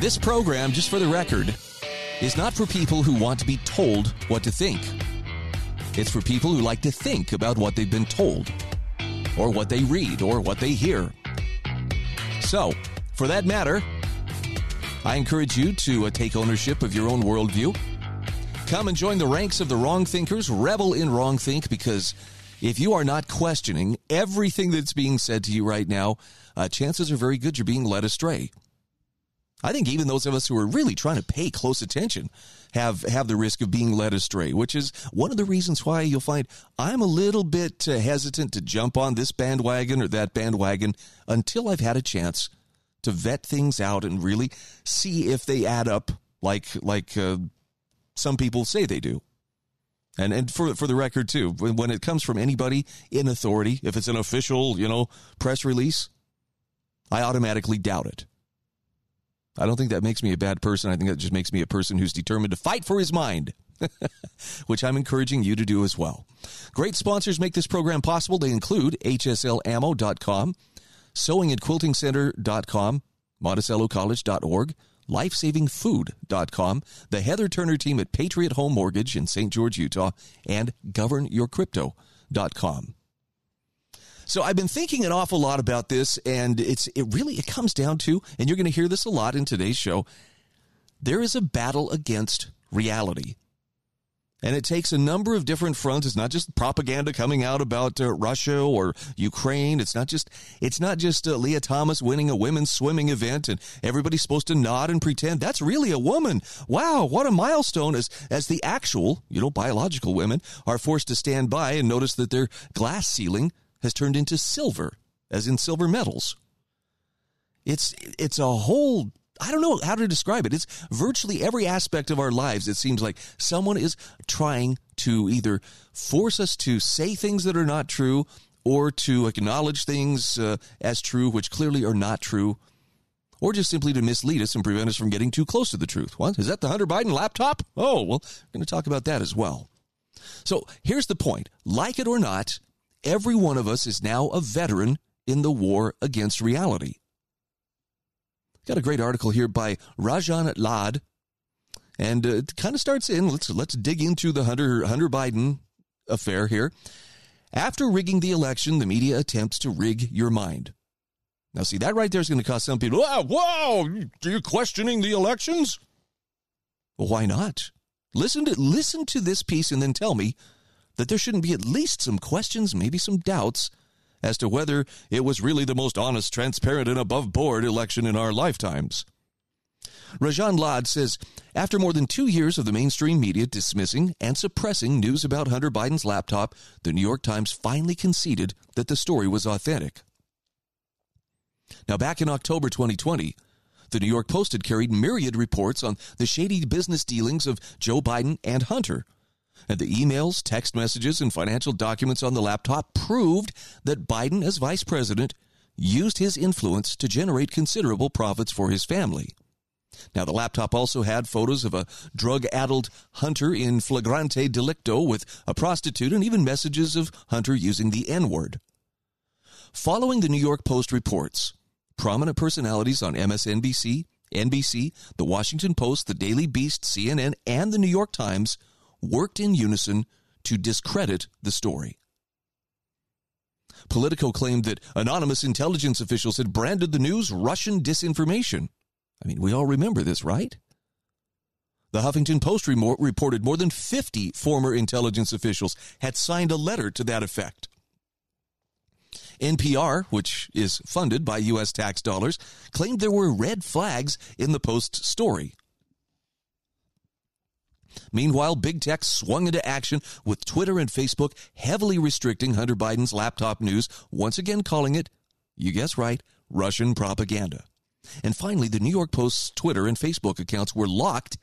This program, just for the record, is not for people who want to be told what to think. It's for people who like to think about what they've been told, or what they read, or what they hear. So, for that matter, I encourage you to uh, take ownership of your own worldview. Come and join the ranks of the wrong thinkers, revel in wrong think, because if you are not questioning everything that's being said to you right now, uh, chances are very good you're being led astray. I think even those of us who are really trying to pay close attention have have the risk of being led astray, which is one of the reasons why you'll find I'm a little bit uh, hesitant to jump on this bandwagon or that bandwagon until I've had a chance to vet things out and really see if they add up like like uh, some people say they do. And and for for the record too, when, when it comes from anybody in authority, if it's an official, you know, press release, I automatically doubt it. I don't think that makes me a bad person. I think that just makes me a person who's determined to fight for his mind, which I'm encouraging you to do as well. Great sponsors make this program possible. They include hslammo.com, sewingandquiltingcenter.com, monticellocollege.org, lifesavingfood.com, the Heather Turner team at Patriot Home Mortgage in St. George, Utah, and governyourcrypto.com. So I've been thinking an awful lot about this, and it's it really it comes down to, and you're going to hear this a lot in today's show. There is a battle against reality. And it takes a number of different fronts. It's not just propaganda coming out about uh, Russia or Ukraine. It's not just it's not just uh, Lia Thomas winning a women's swimming event and everybody's supposed to nod and pretend that's really a woman. Wow, what a milestone! As as the actual, you know, biological women are forced to stand by and notice that their glass ceiling has turned into silver, as in silver medals. It's it's a whole I don't know how to describe it. It's virtually every aspect of our lives. It seems like someone is trying to either force us to say things that are not true or to acknowledge things uh, as true, which clearly are not true, or just simply to mislead us and prevent us from getting too close to the truth. What? Is that the Hunter Biden laptop? Oh, well, we're going to talk about that as well. So here's the point like it or not, every one of us is now a veteran in the war against reality. Got a great article here by Rajan Laad, and uh, it kind of starts in. Let's let's dig into the Hunter Hunter Biden affair here. After rigging the election, the media attempts to rig your mind. Now, see that right there is going to cause some people. Wow, are you questioning the elections? Well, why not? Listen to listen to this piece and then tell me that there shouldn't be at least some questions, maybe some doubts as to whether it was really the most honest, transparent, and above board election in our lifetimes. Rajan Laad says after more than two years of the mainstream media dismissing and suppressing news about Hunter Biden's laptop, the New York Times finally conceded that the story was authentic. Now, back in October 2020, the New York Post had carried myriad reports on the shady business dealings of Joe Biden and Hunter, and the emails, text messages, and financial documents on the laptop proved that Biden, as vice president, used his influence to generate considerable profits for his family. Now, the laptop also had photos of a drug addled Hunter in flagrante delicto with a prostitute and even messages of Hunter using the N word. Following the New York Post reports, prominent personalities on MSNBC, NBC, The Washington Post, The Daily Beast, CNN, and The New York Times worked in unison to discredit the story. Politico claimed that anonymous intelligence officials had branded the news Russian disinformation. I mean, we all remember this, right? The Huffington Post reported more than 50 former intelligence officials had signed a letter to that effect. NPR, which is funded by U.S. tax dollars, claimed there were red flags in the Post's story. Meanwhile, big tech swung into action with Twitter and Facebook heavily restricting Hunter Biden's laptop news, once again calling it, you guess right, Russian propaganda. And finally, the New York Post's Twitter and Facebook accounts were locked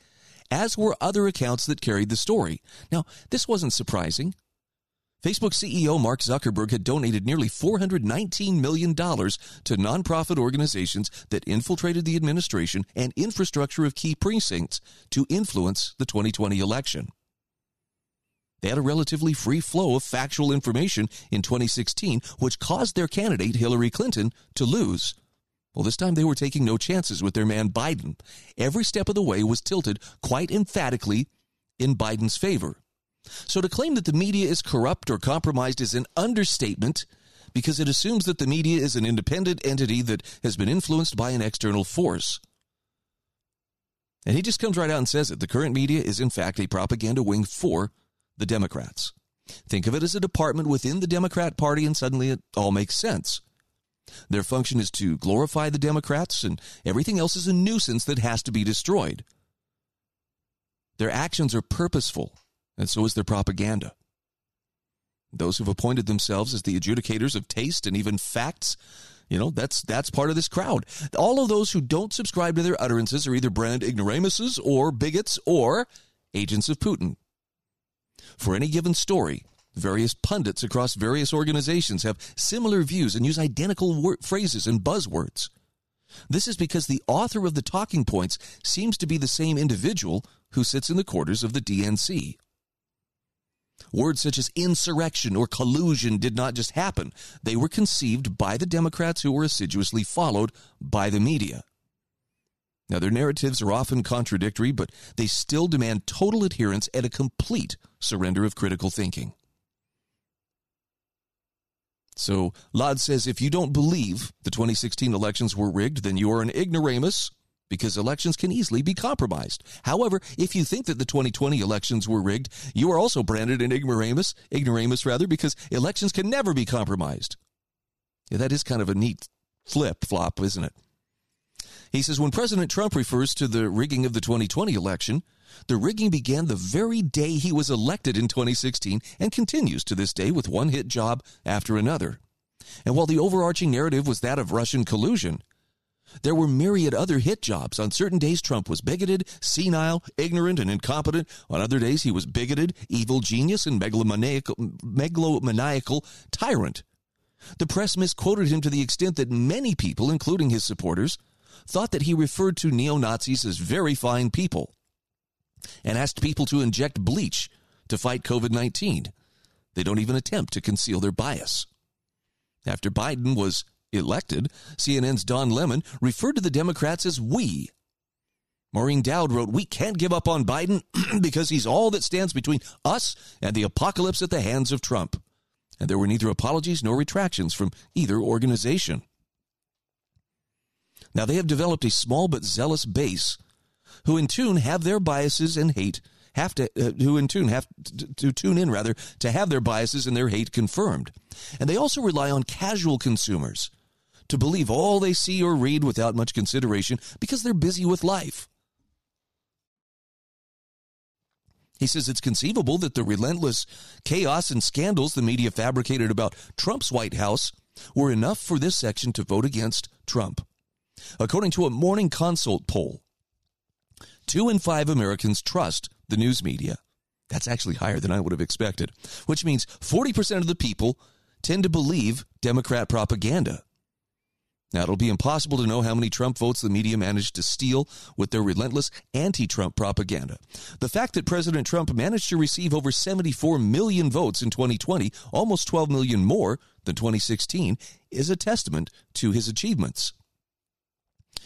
as were other accounts that carried the story. Now, this wasn't surprising. Facebook CEO Mark Zuckerberg had donated nearly $419 million to nonprofit organizations that infiltrated the administration and infrastructure of key precincts to influence the 2020 election. They had a relatively free flow of factual information in 2016, which caused their candidate, Hillary Clinton, to lose. Well, this time they were taking no chances with their man Biden. Every step of the way was tilted quite emphatically in Biden's favor. So to claim that the media is corrupt or compromised is an understatement because it assumes that the media is an independent entity that has been influenced by an external force. And he just comes right out and says it. The current media is, in fact, a propaganda wing for the Democrats. Think of it as a department within the Democrat Party, and suddenly it all makes sense. Their function is to glorify the Democrats, and everything else is a nuisance that has to be destroyed. Their actions are purposeful and so is their propaganda. Those who've appointed themselves as the adjudicators of taste and even facts, you know, that's that's part of this crowd. All of those who don't subscribe to their utterances are either brand ignoramuses or bigots or agents of Putin. For any given story, various pundits across various organizations have similar views and use identical wor- phrases and buzzwords. This is because the author of the talking points seems to be the same individual who sits in the quarters of the DNC. Words such as insurrection or collusion did not just happen, they were conceived by the Democrats who were assiduously followed by the media. Now, their narratives are often contradictory, but they still demand total adherence and a complete surrender of critical thinking. So, Laad says if you don't believe the 2016 elections were rigged, then you are an ignoramus because elections can easily be compromised. However, if you think that the 2020 elections were rigged, you are also branded an ignoramus, ignoramus rather, because elections can never be compromised. Yeah, that is kind of a neat flip flop, isn't it? He says when President Trump refers to the rigging of the 2020 election, the rigging began the very day he was elected in 2016 and continues to this day with one hit job after another. And while the overarching narrative was that of Russian collusion, there were myriad other hit jobs. On certain days, Trump was bigoted, senile, ignorant, and incompetent. On other days, he was bigoted, evil genius, and megalomaniacal, megalomaniacal tyrant. The press misquoted him to the extent that many people, including his supporters, thought that he referred to neo Nazis as very fine people and asked people to inject bleach to fight COVID 19. They don't even attempt to conceal their bias. After Biden was elected, CNN's Don Lemon referred to the Democrats as we. Maureen Dowd wrote, We can't give up on Biden because he's all that stands between us and the apocalypse at the hands of Trump. And there were neither apologies nor retractions from either organization. Now, they have developed a small but zealous base who, in tune, have their biases and hate have to uh, who in tune have to, to tune in rather to have their biases and their hate confirmed and they also rely on casual consumers to believe all they see or read without much consideration because they're busy with life. He says it's conceivable that the relentless chaos and scandals the media fabricated about Trump's White House were enough for this section to vote against Trump. According to a morning consult poll, two in five Americans trust the news media. That's actually higher than I would have expected, which means 40% of the people tend to believe Democrat propaganda. Now, it'll be impossible to know how many Trump votes the media managed to steal with their relentless anti Trump propaganda. The fact that President Trump managed to receive over 74 million votes in 2020, almost 12 million more than 2016, is a testament to his achievements.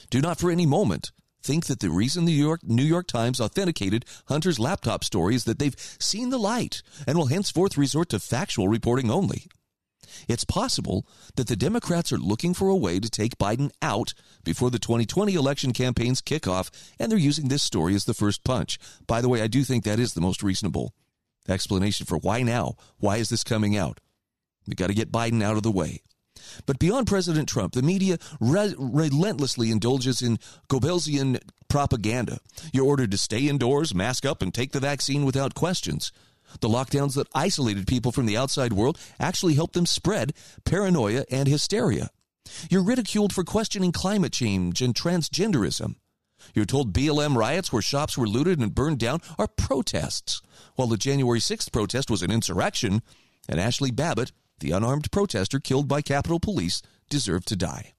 Do not for any moment think that the reason the New York, New York Times authenticated Hunter's laptop story is that they've seen the light and will henceforth resort to factual reporting only. It's possible that the Democrats are looking for a way to take Biden out before the 2020 election campaigns kick off, and they're using this story as the first punch. By the way, I do think that is the most reasonable explanation for why now? Why is this coming out? We got to get Biden out of the way. But beyond President Trump, the media re- relentlessly indulges in Goebbelsian propaganda. You're ordered to stay indoors, mask up, and take the vaccine without questions. The lockdowns that isolated people from the outside world actually helped them spread paranoia and hysteria. You're ridiculed for questioning climate change and transgenderism. You're told BLM riots where shops were looted and burned down are protests, while the January 6th protest was an insurrection, and Ashley Babbitt, the unarmed protester killed by Capitol Police, deserved to die.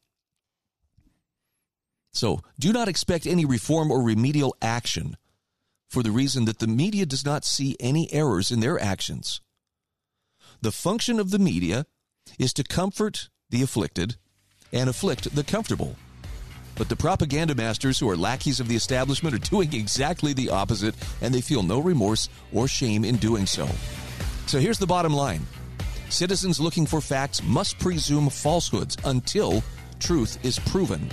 So, do not expect any reform or remedial action for the reason that the media does not see any errors in their actions. The function of the media is to comfort the afflicted and afflict the comfortable. But the propaganda masters who are lackeys of the establishment are doing exactly the opposite, and they feel no remorse or shame in doing so. So here's the bottom line citizens looking for facts must presume falsehoods until truth is proven.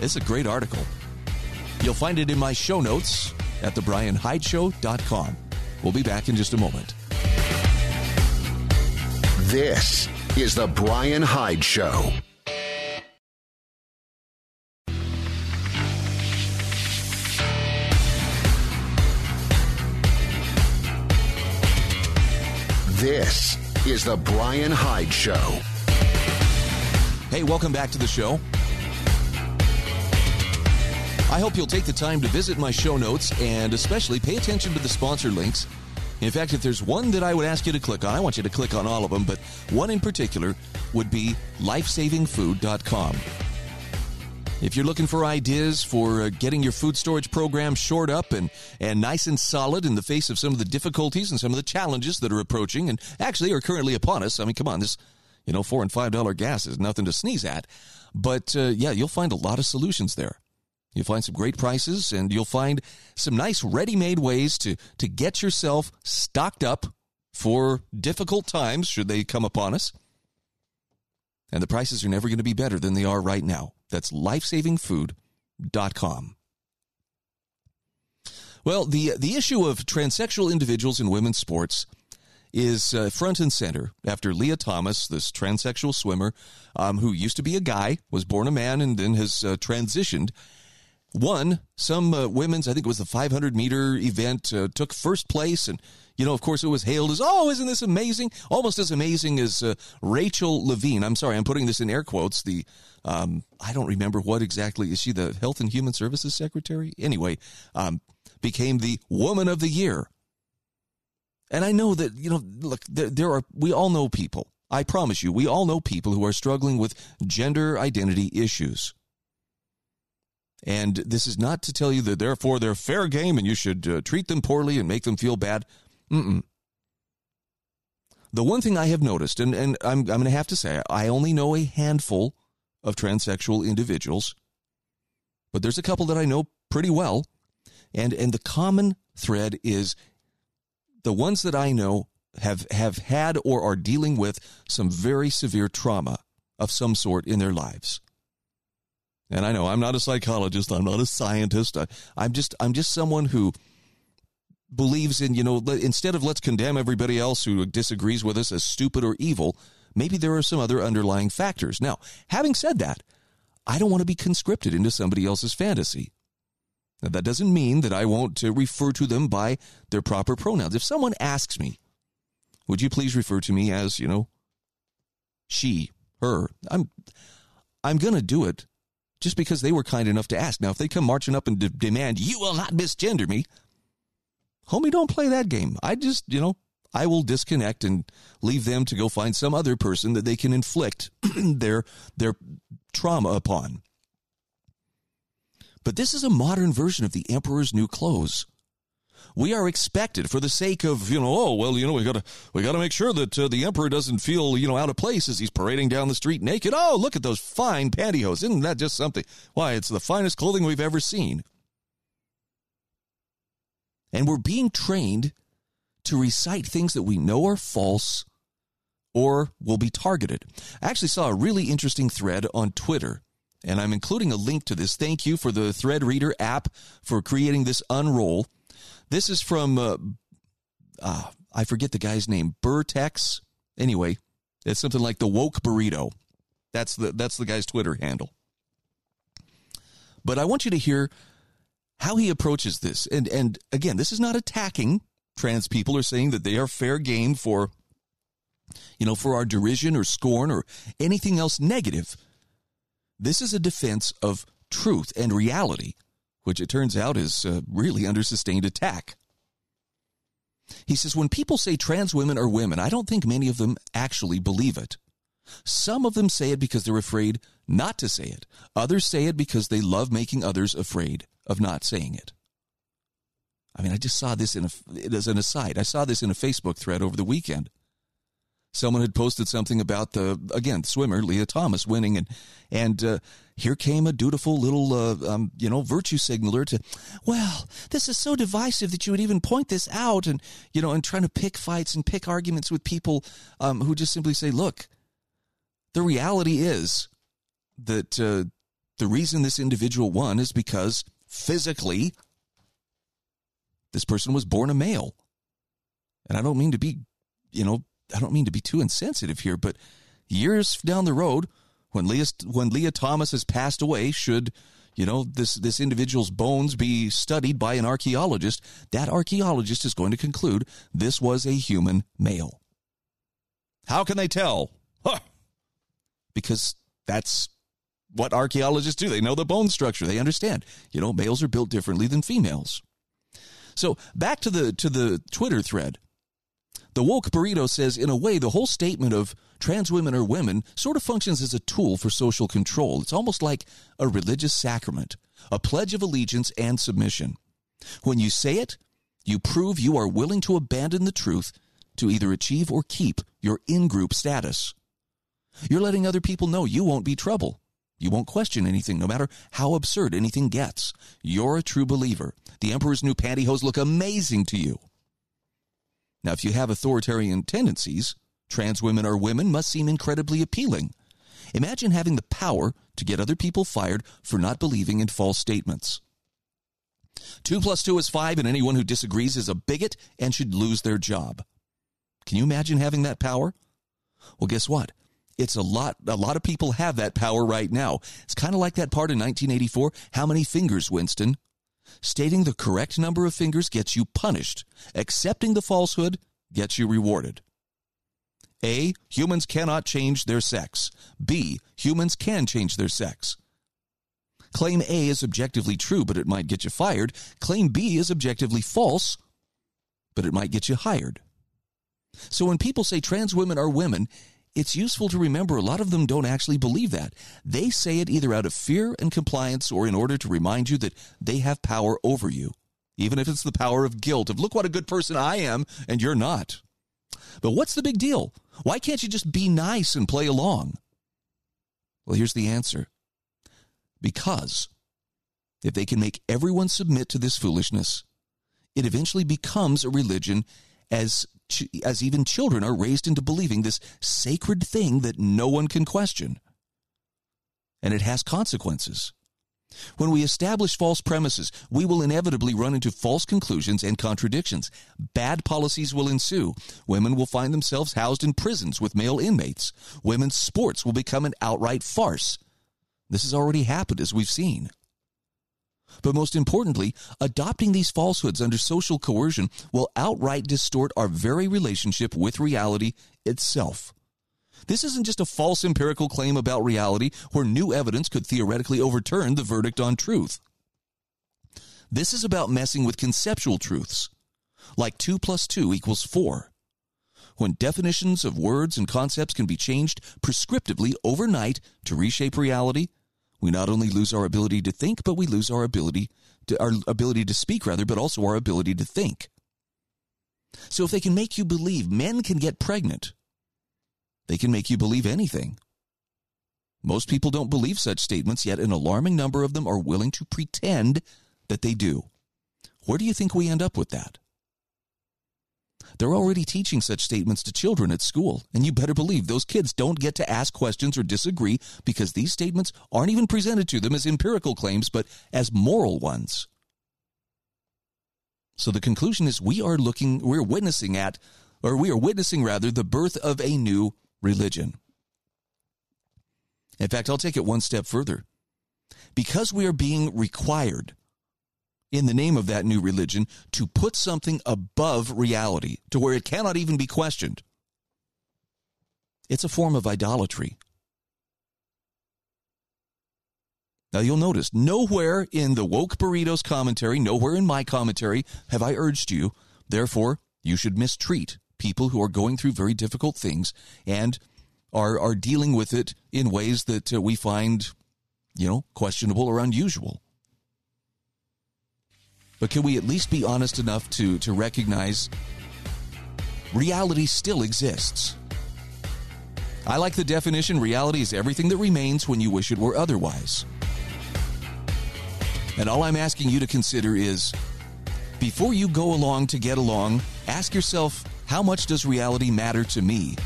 It's a great article. You'll find it in my show notes at thebrianhydeshow.com. We'll be back in just a moment. This is The Brian Hyde Show. This is The Brian Hyde Show. Hey, welcome back to the show. I hope you'll take the time to visit my show notes and especially pay attention to the sponsor links. In fact, if there's one that I would ask you to click on, I want you to click on all of them, but one in particular would be lifesavingfood.com. If you're looking for ideas for uh, getting your food storage program shored up and, and nice and solid in the face of some of the difficulties and some of the challenges that are approaching and actually are currently upon us, I mean, come on, this, you know, four and five dollar gas is nothing to sneeze at. But uh, yeah, you'll find a lot of solutions there. You'll find some great prices and you'll find some nice ready made ways to, to get yourself stocked up for difficult times should they come upon us. And the prices are never going to be better than they are right now. That's lifesavingfood.com. Well, the the issue of transsexual individuals in women's sports is uh, front and center after Lia Thomas, this transsexual swimmer um, who used to be a guy, was born a man, and then has uh, transitioned. Won some uh, women's, I think it was the 500 meter event, uh, took first place, and you know, of course, it was hailed as, oh, isn't this amazing? Almost as amazing as uh, Rachel Levine. I'm sorry, I'm putting this in air quotes. The, um, I don't remember what exactly, is she the Health and Human Services Secretary? Anyway, um, became the Woman of the Year. And I know that, you know, look, there, there are, we all know people. I promise you, we all know people who are struggling with gender identity issues. And this is not to tell you that therefore they're fair game and you should uh, treat them poorly and make them feel bad. Mm-mm. The one thing I have noticed, and, and I'm, I'm going to have to say, I only know a handful of transsexual individuals, but there's a couple that I know pretty well. And, and the common thread is the ones that I know have, have had or are dealing with some very severe trauma of some sort in their lives. And I know I'm not a psychologist, I'm not a scientist. I, I'm just I'm just someone who believes in, you know, instead of let's condemn everybody else who disagrees with us as stupid or evil, maybe there are some other underlying factors. Now, having said that, I don't want to be conscripted into somebody else's fantasy. Now, that doesn't mean that I won't refer to them by their proper pronouns. If someone asks me, would you please refer to me as, you know, she, her, I'm, I'm going to do it just because they were kind enough to ask. Now, if they come marching up and de- demand, you will not misgender me, homie, don't play that game. I just, you know, I will disconnect and leave them to go find some other person that they can inflict their their trauma upon. But this is a modern version of the emperor's new clothes. We are expected, for the sake of you know, oh well, you know, we gotta we gotta make sure that uh, the emperor doesn't feel you know out of place as he's parading down the street naked. Oh, look at those fine pantyhose! Isn't that just something? Why, it's the finest clothing we've ever seen. And we're being trained to recite things that we know are false or will be targeted. I actually saw a really interesting thread on Twitter, and I'm including a link to this. Thank you for the Thread Reader app for creating this unroll. This is from, uh, uh, I forget the guy's name, Burtex. Anyway, it's something like the woke burrito. That's the that's the guy's Twitter handle. But I want you to hear how he approaches this. And and again, this is not attacking trans people or saying that they are fair game for you know, for our derision or scorn or anything else negative. This is a defense of truth and reality, which it turns out is uh, really under sustained attack. He says, when people say trans women are women, I don't think many of them actually believe it. Some of them say it because they're afraid not to say it. Others say it because they love making others afraid of not saying it. I mean, I just saw this in a, as an aside. I saw this in a Facebook thread over the weekend. Someone had posted something about the again swimmer Lia Thomas winning, and and uh, here came a dutiful little uh, um, you know virtue signaler to, well, this is so divisive that you would even point this out, and you know, and trying to pick fights and pick arguments with people um, who just simply say, look, the reality is that uh, the reason this individual won is because physically this person was born a male. And I don't mean to be, you know, I don't mean to be too insensitive here, but years down the road, when Lia when Lia Thomas has passed away, should you know this this individual's bones be studied by an archaeologist, that archaeologist is going to conclude this was a human male. How can they tell? Huh. Because that's what archaeologists do. They know the bone structure. They understand. You know, males are built differently than females. So back to the to the Twitter thread. The woke burrito says, in a way, the whole statement of trans women are women sort of functions as a tool for social control. It's almost like a religious sacrament, a pledge of allegiance and submission. When you say it, you prove you are willing to abandon the truth to either achieve or keep your in group status. You're letting other people know you won't be trouble. You won't question anything, no matter how absurd anything gets. You're a true believer. The emperor's new pantyhose look amazing to you. Now, if you have authoritarian tendencies, trans women or women must seem incredibly appealing. Imagine having the power to get other people fired for not believing in false statements. Two plus two is five, and anyone who disagrees is a bigot and should lose their job. Can you imagine having that power? Well, guess what? It's a lot, a lot of people have that power right now. It's kind of like that part in 1984. How many fingers, Winston? Stating the correct number of fingers gets you punished. Accepting the falsehood gets you rewarded. A. Humans cannot change their sex. B. Humans can change their sex. Claim A is objectively true, but it might get you fired. Claim B is objectively false, but it might get you hired. So when people say trans women are women, it's useful to remember a lot of them don't actually believe that. They say it either out of fear and compliance or in order to remind you that they have power over you, even if it's the power of guilt of look what a good person I am and you're not. But what's the big deal? Why can't you just be nice and play along? Well, here's the answer. Because if they can make everyone submit to this foolishness, it eventually becomes a religion as as even children are raised into believing this sacred thing that no one can question. And it has consequences. When we establish false premises, we will inevitably run into false conclusions and contradictions. Bad policies will ensue. Women will find themselves housed in prisons with male inmates. Women's sports will become an outright farce. This has already happened, as we've seen. But most importantly, adopting these falsehoods under social coercion will outright distort our very relationship with reality itself. This isn't just a false empirical claim about reality where new evidence could theoretically overturn the verdict on truth. This is about messing with conceptual truths, like 2 plus 2 equals 4. When definitions of words and concepts can be changed prescriptively overnight to reshape reality, we not only lose our ability to think, but we lose our ability to our ability to speak rather, but also our ability to think. So if they can make you believe men can get pregnant, they can make you believe anything. Most people don't believe such statements, yet an alarming number of them are willing to pretend that they do. Where do you think we end up with that? They're already teaching such statements to children at school, and you better believe those kids don't get to ask questions or disagree because these statements aren't even presented to them as empirical claims, but as moral ones. So the conclusion is we are looking, we're witnessing at, or we are witnessing rather, the birth of a new religion. In fact, I'll take it one step further. Because we are being required in the name of that new religion to put something above reality to where it cannot even be questioned. It's a form of idolatry. Now you'll notice nowhere in the woke burritos commentary, nowhere in my commentary have I urged you, therefore, you should mistreat people who are going through very difficult things and are are dealing with it in ways that uh, we find, you know, questionable or unusual. But can we at least be honest enough to to recognize reality still exists? I like the definition reality is everything that remains when you wish it were otherwise. And all I'm asking you to consider is before you go along to get along, ask yourself how much does reality matter to me?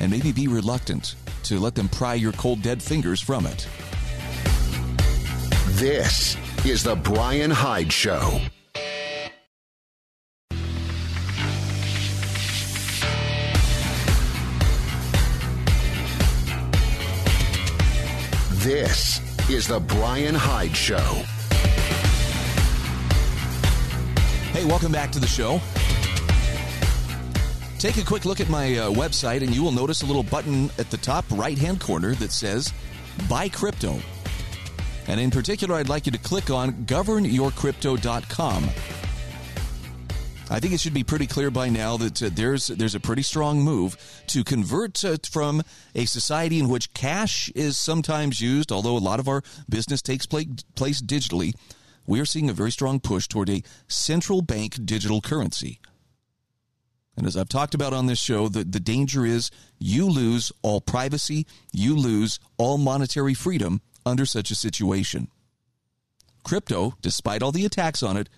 And maybe be reluctant to let them pry your cold dead fingers from it. This is The Brian Hyde Show. This is The Brian Hyde Show. Hey, welcome back to the show. Take a quick look at my uh, website, and you will notice a little button at the top right hand corner that says Buy Crypto. And in particular, I'd like you to click on governyourcrypto.com. I think it should be pretty clear by now that uh, there's there's a pretty strong move to convert uh, from a society in which cash is sometimes used, although a lot of our business takes place, place digitally. We are seeing a very strong push toward a central bank digital currency. And as I've talked about on this show, the, the danger is you lose all privacy, you lose all monetary freedom under such a situation. Crypto, despite all the attacks on it,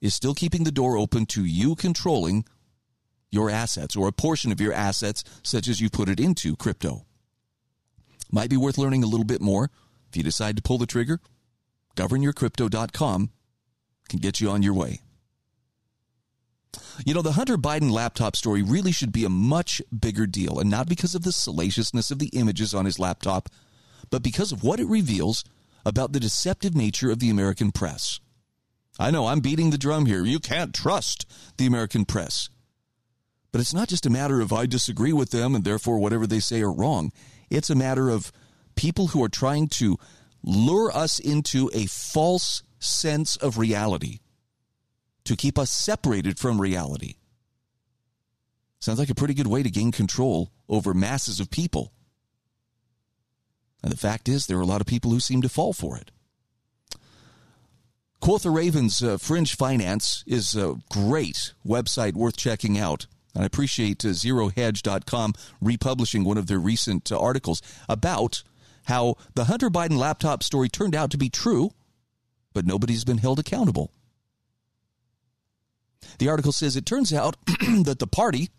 is still keeping the door open to you controlling your assets or a portion of your assets, such as you put it into crypto. Might be worth learning a little bit more if you decide to pull the trigger. GovernYourCrypto.com can get you on your way. You know, the Hunter Biden laptop story really should be a much bigger deal, and not because of the salaciousness of the images on his laptop, but because of what it reveals about the deceptive nature of the American press. I know I'm beating the drum here. You can't trust the American press. But it's not just a matter of I disagree with them and therefore whatever they say are wrong. It's a matter of people who are trying to lure us into a false sense of reality to keep us separated from reality. Sounds like a pretty good way to gain control over masses of people. And the fact is, there are a lot of people who seem to fall for it. Quoth the Raven's uh, Fringe Finance is a great website worth checking out. And I appreciate uh, ZeroHedge.com republishing one of their recent uh, articles about how the Hunter Biden laptop story turned out to be true, but nobody's been held accountable. The article says it turns out that the party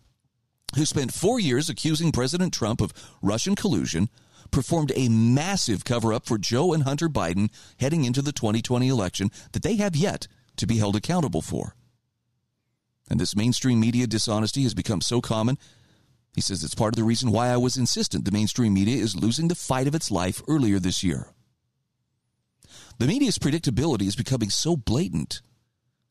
who spent four years accusing President Trump of Russian collusion performed a massive cover up for Joe and Hunter Biden heading into the 2020 election that they have yet to be held accountable for. And this mainstream media dishonesty has become so common. He says it's part of the reason why I was insistent the mainstream media is losing the fight of its life earlier this year. The media's predictability is becoming so blatant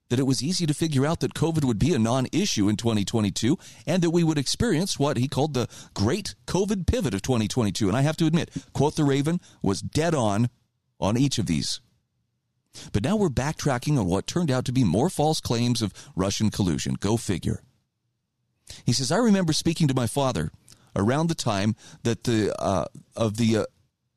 that it was easy to figure out that COVID would be a non issue in 2022 and that we would experience what he called the great COVID pivot of 2022. And I have to admit, Quoth the Raven was dead on on each of these. But now we're backtracking on what turned out to be more false claims of Russian collusion. Go figure. He says, I remember speaking to my father around the time that the uh, of the uh,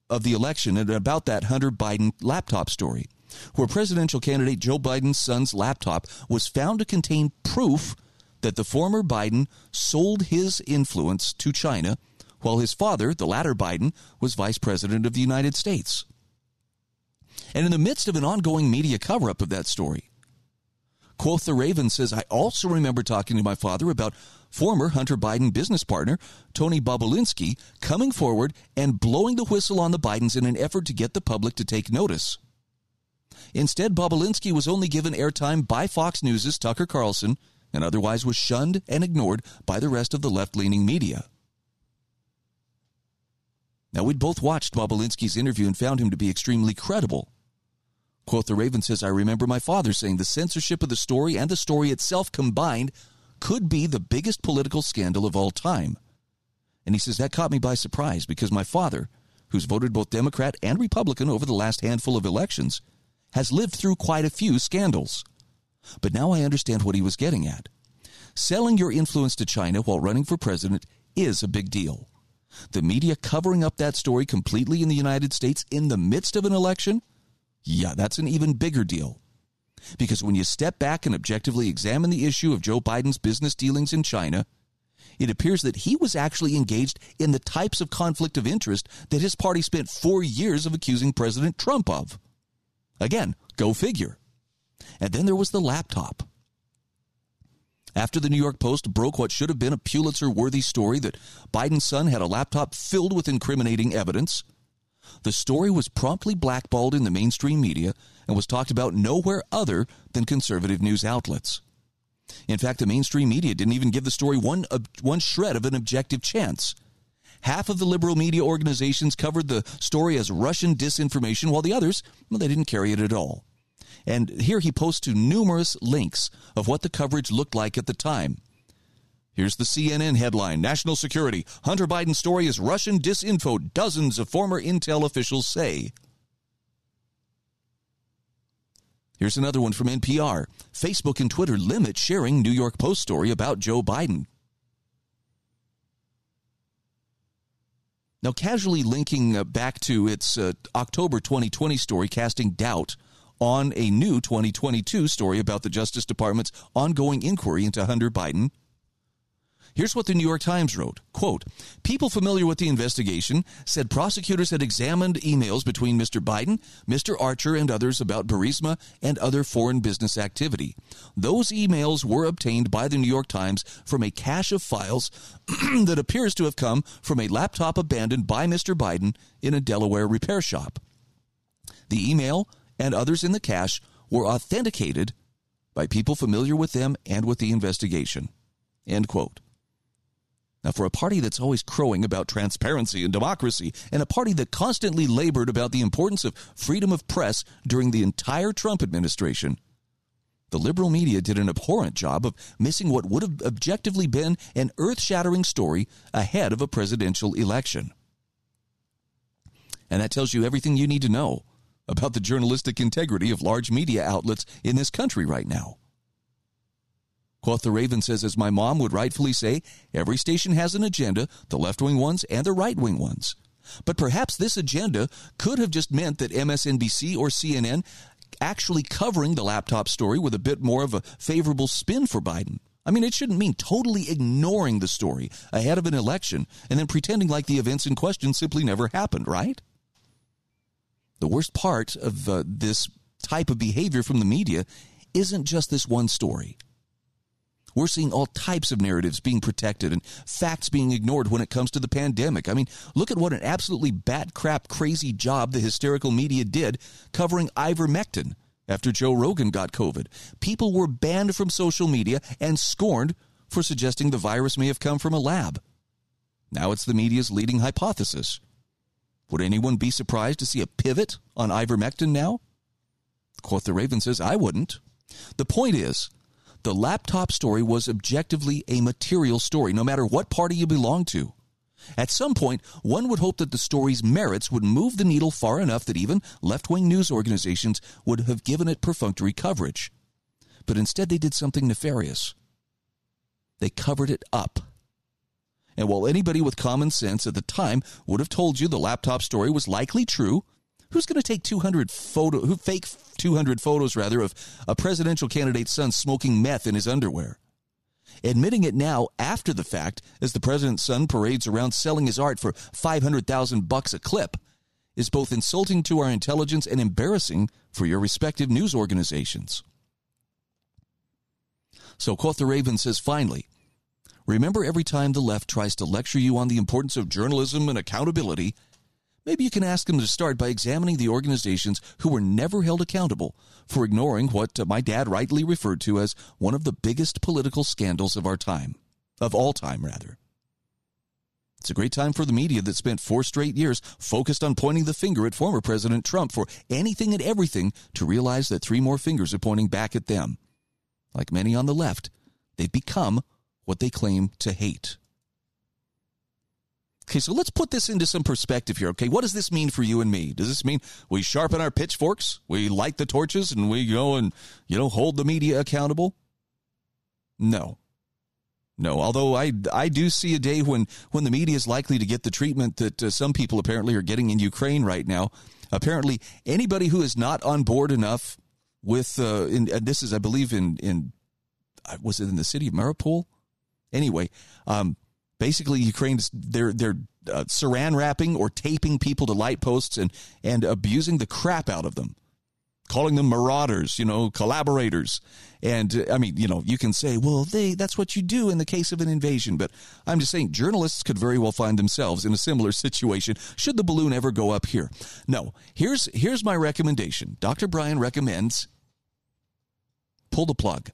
of the election and about that Hunter Biden laptop story where presidential candidate Joe Biden's son's laptop was found to contain proof that the former Biden sold his influence to China while his father, the latter Biden, was vice president of the United States. And in the midst of an ongoing media cover up of that story, Quoth the Raven says, I also remember talking to my father about former Hunter Biden business partner, Tony Bobulinski, coming forward and blowing the whistle on the Bidens in an effort to get the public to take notice. Instead, Bobulinski was only given airtime by Fox News' Tucker Carlson and otherwise was shunned and ignored by the rest of the left leaning media. Now, we'd both watched Bobulinski's interview and found him to be extremely credible. Quoth the Raven says, I remember my father saying the censorship of the story and the story itself combined could be the biggest political scandal of all time. And he says that caught me by surprise because my father, who's voted both Democrat and Republican over the last handful of elections, has lived through quite a few scandals. But now I understand what he was getting at. Selling your influence to China while running for president is a big deal. The media covering up that story completely in the United States in the midst of an election? Yeah, that's an even bigger deal. Because when you step back and objectively examine the issue of Joe Biden's business dealings in China, it appears that he was actually engaged in the types of conflict of interest that his party spent four years of accusing President Trump of. Again, go figure. And then there was the laptop. After the New York Post broke what should have been a Pulitzer worthy story that Biden's son had a laptop filled with incriminating evidence, the story was promptly blackballed in the mainstream media and was talked about nowhere other than conservative news outlets. In fact, the mainstream media didn't even give the story one, one shred of an objective chance. Half of the liberal media organizations covered the story as Russian disinformation, while the others, well, they didn't carry it at all. And here he posts to numerous links of what the coverage looked like at the time. Here's the CNN headline National Security Hunter Biden story is Russian disinfo, dozens of former intel officials say. Here's another one from NPR Facebook and Twitter limit sharing New York Post story about Joe Biden. Now, casually linking uh, back to its uh, October 2020 story, casting doubt on a new 2022 story about the Justice Department's ongoing inquiry into Hunter Biden. Here's what the New York Times wrote quote, People familiar with the investigation said prosecutors had examined emails between Mr. Biden, Mr. Archer, and others about Burisma and other foreign business activity. Those emails were obtained by the New York Times from a cache of files that appears to have come from a laptop abandoned by Mr. Biden in a Delaware repair shop. The email and others in the cache were authenticated by people familiar with them and with the investigation. End quote. Now, for a party that's always crowing about transparency and democracy, and a party that constantly labored about the importance of freedom of press during the entire Trump administration, the liberal media did an abhorrent job of missing what would have objectively been an earth shattering story ahead of a presidential election. And that tells you everything you need to know about the journalistic integrity of large media outlets in this country right now. Quoth the Raven says, as my mom would rightfully say, every station has an agenda, the left wing ones and the right wing ones. But perhaps this agenda could have just meant that MSNBC or CNN actually covering the laptop story with a bit more of a favorable spin for Biden. I mean, it shouldn't mean totally ignoring the story ahead of an election and then pretending like the events in question simply never happened, right? The worst part of uh, this type of behavior from the media isn't just this one story. We're seeing all types of narratives being protected and facts being ignored when it comes to the pandemic. I mean, look at what an absolutely bat crap crazy job the hysterical media did covering ivermectin after Joe Rogan got COVID. People were banned from social media and scorned for suggesting the virus may have come from a lab. Now it's the media's leading hypothesis. Would anyone be surprised to see a pivot on ivermectin now? Quoth the Raven says, I wouldn't. The point is, the laptop story was objectively a material story, no matter what party you belong to. At some point, one would hope that the story's merits would move the needle far enough that even left wing news organizations would have given it perfunctory coverage. But instead, they did something nefarious. They covered it up. And while anybody with common sense at the time would have told you the laptop story was likely true, who's going to take 200 photo who fake 200 photos rather of a presidential candidate's son smoking meth in his underwear? Admitting it now after the fact as the president's son parades around selling his art for 500,000 bucks a clip is both insulting to our intelligence and embarrassing for your respective news organizations. So Quoth the Raven says finally, Remember, every time the left tries to lecture you on the importance of journalism and accountability, maybe you can ask them to start by examining the organizations who were never held accountable for ignoring what uh, my dad rightly referred to as one of the biggest political scandals of our time, of all time, rather. It's a great time for the media that spent four straight years focused on pointing the finger at former President Trump for anything and everything to realize that three more fingers are pointing back at them. Like many on the left, they've become what they claim to hate. Okay, so let's put this into some perspective here. Okay, what does this mean for you and me? Does this mean we sharpen our pitchforks, we light the torches, and we go and, you know, hold the media accountable? No. No, although I, I do see a day when, when the media is likely to get the treatment that uh, some people apparently are getting in Ukraine right now. Apparently, anybody who is not on board enough with, uh, in, and this is, I believe, in, in uh, was it in the city of Mariupol? Anyway, um, basically Ukraine's they're they're uh, saran wrapping or taping people to light posts and and abusing the crap out of them. Calling them marauders you know collaborators. And uh, i mean you know you can say well they that's what you do in the case of an invasion. But i'm just saying journalists could very well find themselves in a similar situation. Should the balloon ever go up here? No. Here's here's my recommendation. Dr brian recommends pull the plug.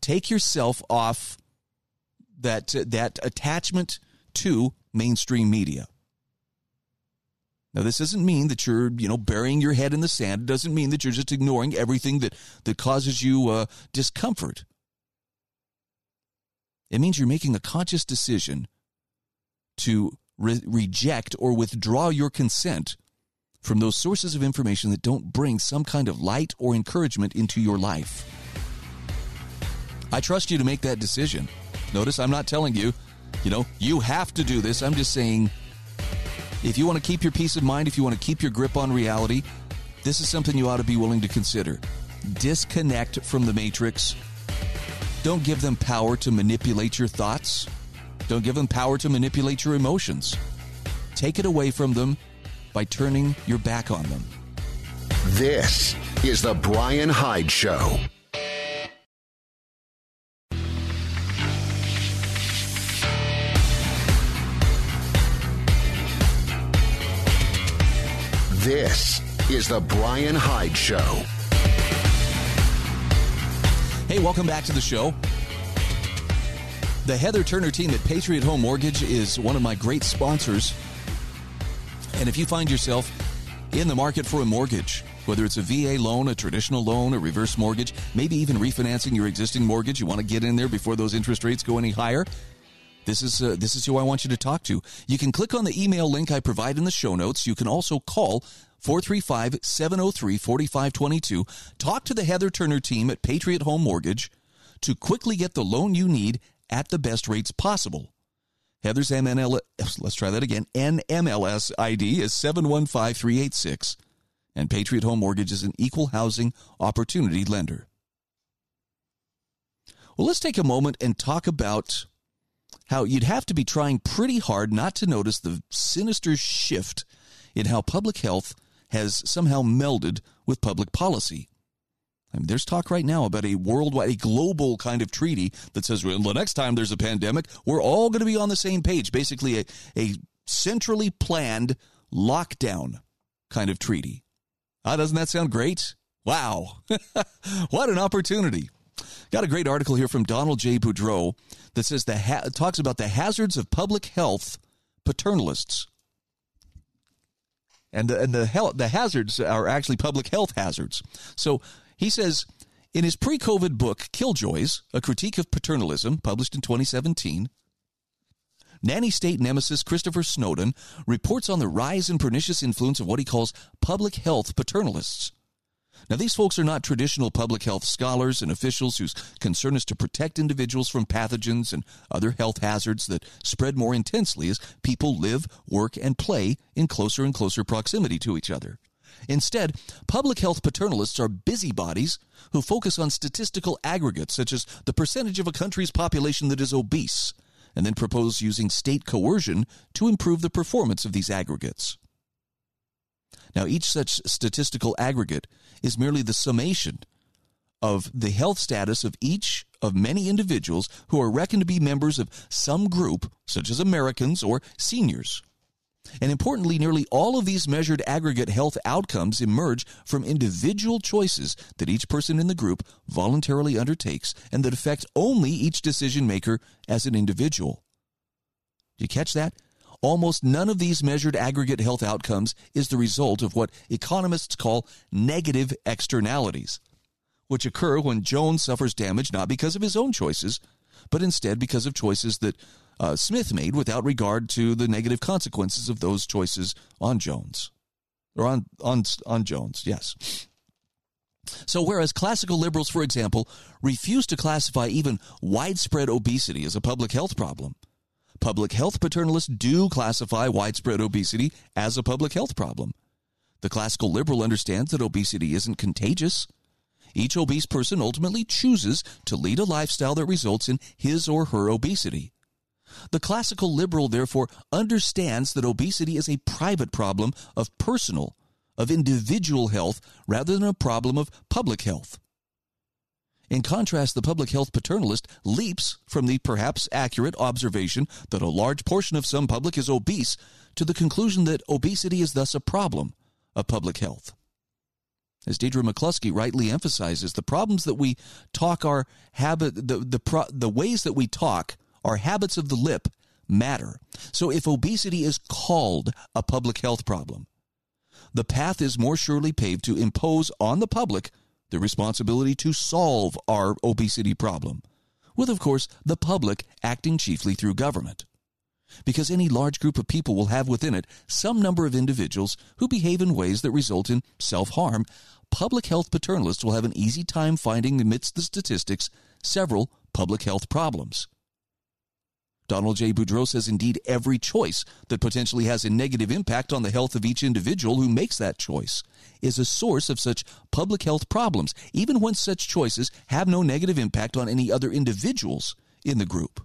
Take yourself off that that attachment to mainstream media. Now, this doesn't mean that you're, you know, burying your head in the sand. It doesn't mean that you're just ignoring everything that, that causes you uh, discomfort. It means you're making a conscious decision to re- reject or withdraw your consent from those sources of information that don't bring some kind of light or encouragement into your life. I trust you to make that decision. Notice I'm not telling you, you know, you have to do this. I'm just saying if you want to keep your peace of mind, if you want to keep your grip on reality, this is something you ought to be willing to consider. Disconnect from the matrix. Don't give them power to manipulate your thoughts. Don't give them power to manipulate your emotions. Take it away from them by turning your back on them. This is the Brian Hyde Show. This is the Brian Hyde Show. Hey, welcome back to the show. The Heather Turner team at Patriot Home Mortgage is one of my great sponsors. And if you find yourself in the market for a mortgage, whether it's a VA loan, a traditional loan, a reverse mortgage, maybe even refinancing your existing mortgage, you want to get in there before those interest rates go any higher, this is uh, this is who I want you to talk to. You can click on the email link I provide in the show notes. You can also call 435-703-4522. Talk to the Heather Turner team at Patriot Home Mortgage to quickly get the loan you need at the best rates possible. Heather's MNL let's try that again. NMLS ID is 715386 and Patriot Home Mortgage is an equal housing opportunity lender. Well, let's take a moment and talk about how you'd have to be trying pretty hard not to notice the sinister shift in how public health has somehow melded with public policy. I mean, there's talk right now about a worldwide, a global kind of treaty that says well, the next time there's a pandemic, we're all going to be on the same page. Basically, a, a centrally planned lockdown kind of treaty. Ah, doesn't that sound great? Wow. what an opportunity. Got a great article here from Donald J. Boudreaux that says the ha- talks about the hazards of public health paternalists. And the, and the, hel- the hazards are actually public health hazards. So he says in his pre COVID book, Killjoys, a critique of paternalism, published in 2017, Nanny State nemesis Christopher Snowdon reports on the rise and pernicious influence of what he calls public health paternalists. Now, these folks are not traditional public health scholars and officials whose concern is to protect individuals from pathogens and other health hazards that spread more intensely as people live, work, and play in closer and closer proximity to each other. Instead, public health paternalists are busybodies who focus on statistical aggregates such as the percentage of a country's population that is obese, and then propose using state coercion to improve the performance of these aggregates. Now, each such statistical aggregate is merely the summation of the health status of each of many individuals who are reckoned to be members of some group, such as Americans or seniors. And importantly, nearly all of these measured aggregate health outcomes emerge from individual choices that each person in the group voluntarily undertakes and that affect only each decision maker as an individual. Do you catch that? Almost none of these measured aggregate health outcomes is the result of what economists call negative externalities, which occur when Jones suffers damage not because of his own choices, but instead because of choices that uh, Smith made without regard to the negative consequences of those choices on Jones. Or on, on, on Jones, yes. So, whereas classical liberals, for example, refuse to classify even widespread obesity as a public health problem, public health paternalists do classify widespread obesity as a public health problem. The classical liberal understands that obesity isn't contagious. Each obese person ultimately chooses to lead a lifestyle that results in his or her obesity. The classical liberal, therefore, understands that obesity is a private problem of personal, of individual health, rather than a problem of public health. In contrast, the public health paternalist leaps from the perhaps accurate observation that a large portion of some public is obese to the conclusion that obesity is thus a problem of public health. As Deirdre McCloskey rightly emphasizes, the problems that we talk are habit the the pro, the ways that we talk are habits of the lip matter. So if obesity is called a public health problem, the path is more surely paved to impose on the public the responsibility to solve our obesity problem, with, of course, the public acting chiefly through government. Because any large group of people will have within it some number of individuals who behave in ways that result in self harm, public health paternalists will have an easy time finding amidst the statistics several public health problems. Donald J. Boudreaux says indeed every choice that potentially has a negative impact on the health of each individual who makes that choice is a source of such public health problems, even when such choices have no negative impact on any other individuals in the group.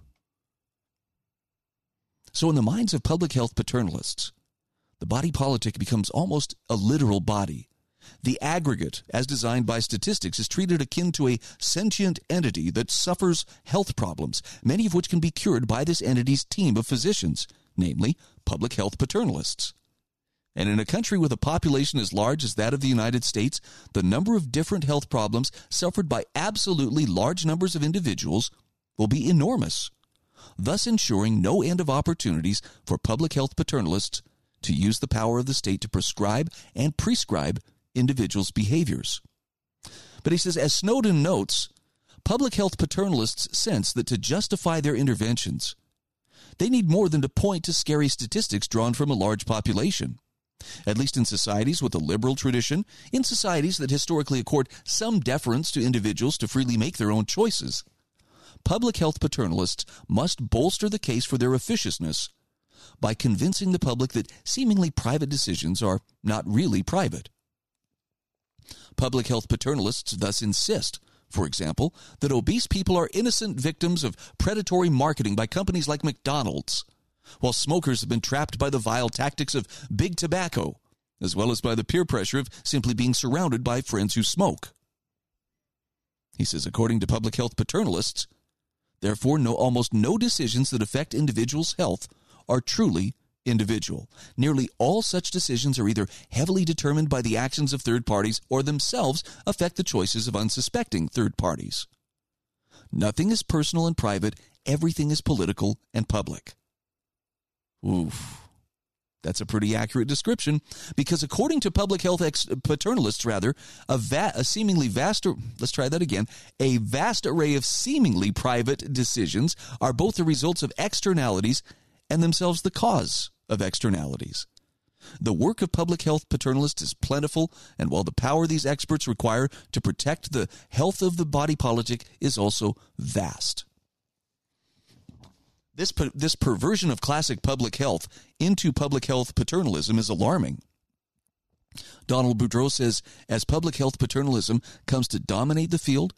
So, in the minds of public health paternalists, the body politic becomes almost a literal body the aggregate, as designed by statistics, is treated akin to a sentient entity that suffers health problems, many of which can be cured by this entity's team of physicians, namely public health paternalists. And in a country with a population as large as that of the United States, the number of different health problems suffered by absolutely large numbers of individuals will be enormous, thus ensuring no end of opportunities for public health paternalists to use the power of the state to prescribe and prescribe individuals' behaviors. But he says, as Snowdon notes, public health paternalists sense that to justify their interventions, they need more than to point to scary statistics drawn from a large population. At least in societies with a liberal tradition, in societies that historically accord some deference to individuals to freely make their own choices, public health paternalists must bolster the case for their officiousness by convincing the public that seemingly private decisions are not really private. Public health paternalists thus insist, for example, that obese people are innocent victims of predatory marketing by companies like McDonald's, while smokers have been trapped by the vile tactics of big tobacco, as well as by the peer pressure of simply being surrounded by friends who smoke. He says, according to public health paternalists, therefore, no, almost no decisions that affect individuals' health are truly individual. Nearly all such decisions are either heavily determined by the actions of third parties or themselves affect the choices of unsuspecting third parties. Nothing is personal and private, everything is political and public. Oof. That's a pretty accurate description because according to public health ex- paternalists rather, a, va- a seemingly vast let's try that again, a vast array of seemingly private decisions are both the results of externalities and themselves the cause of externalities. The work of public health paternalists is plentiful, and while the power these experts require to protect the health of the body politic is also vast. This, this perversion of classic public health into public health paternalism is alarming. Donald Boudreaux says as public health paternalism comes to dominate the field,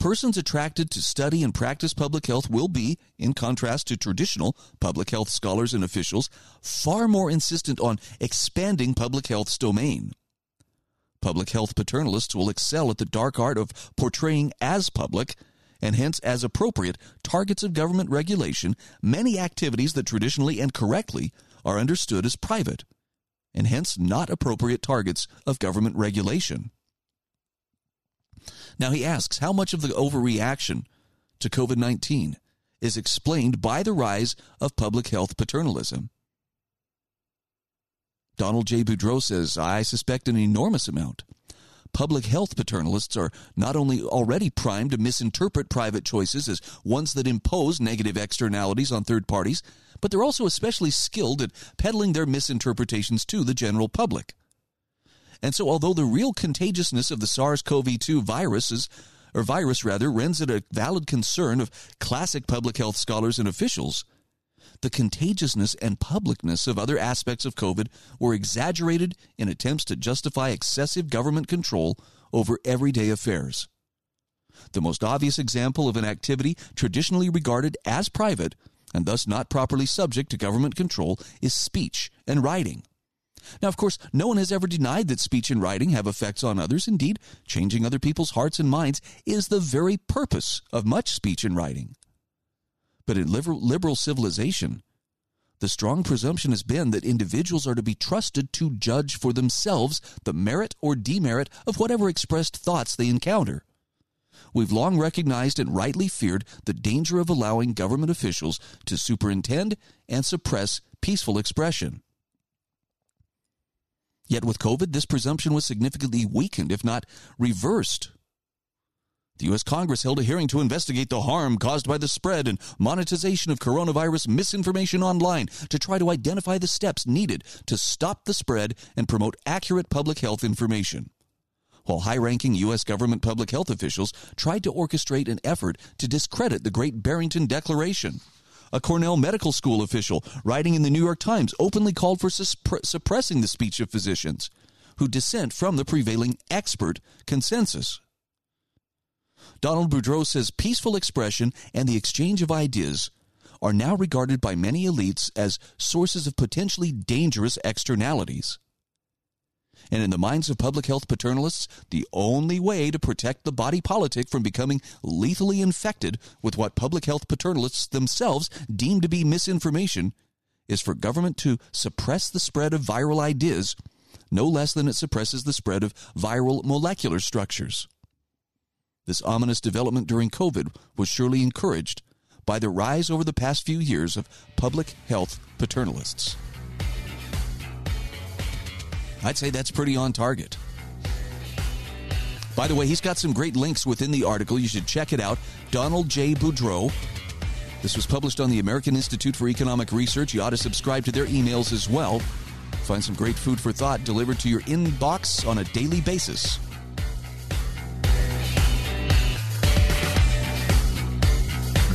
persons attracted to study and practice public health will be, in contrast to traditional public health scholars and officials, far more insistent on expanding public health's domain. Public health paternalists will excel at the dark art of portraying as public and hence as appropriate targets of government regulation many activities that traditionally and correctly are understood as private and hence not appropriate targets of government regulation. Now he asks how much of the overreaction to COVID 19 is explained by the rise of public health paternalism. Donald J. Boudreaux says, I suspect an enormous amount. Public health paternalists are not only already primed to misinterpret private choices as ones that impose negative externalities on third parties, but they're also especially skilled at peddling their misinterpretations to the general public. And so, although the real contagiousness of the SARS CoV 2 virus is, or virus rather, rends it a valid concern of classic public health scholars and officials, the contagiousness and publicness of other aspects of COVID were exaggerated in attempts to justify excessive government control over everyday affairs. The most obvious example of an activity traditionally regarded as private and thus not properly subject to government control is speech and writing. Now, of course, no one has ever denied that speech and writing have effects on others. Indeed, changing other people's hearts and minds is the very purpose of much speech and writing. But in liberal, liberal civilization, the strong presumption has been that individuals are to be trusted to judge for themselves the merit or demerit of whatever expressed thoughts they encounter. We've long recognized and rightly feared the danger of allowing government officials to superintend and suppress peaceful expression. Yet with COVID, this presumption was significantly weakened, if not reversed. The U.S. Congress held a hearing to investigate the harm caused by the spread and monetization of coronavirus misinformation online to try to identify the steps needed to stop the spread and promote accurate public health information. While high ranking U.S. government public health officials tried to orchestrate an effort to discredit the Great Barrington Declaration. A Cornell Medical School official writing in the New York Times openly called for suppressing the speech of physicians who dissent from the prevailing expert consensus. Donald Boudreaux says peaceful expression and the exchange of ideas are now regarded by many elites as sources of potentially dangerous externalities. And in the minds of public health paternalists, the only way to protect the body politic from becoming lethally infected with what public health paternalists themselves deem to be misinformation is for government to suppress the spread of viral ideas no less than it suppresses the spread of viral molecular structures. This ominous development during COVID was surely encouraged by the rise over the past few years of public health paternalists. I'd say that's pretty on target. By the way, he's got some great links within the article. You should check it out. Donald J. Boudreaux. This was published on the American Institute for Economic Research. You ought to subscribe to their emails as well. Find some great food for thought delivered to your inbox on a daily basis.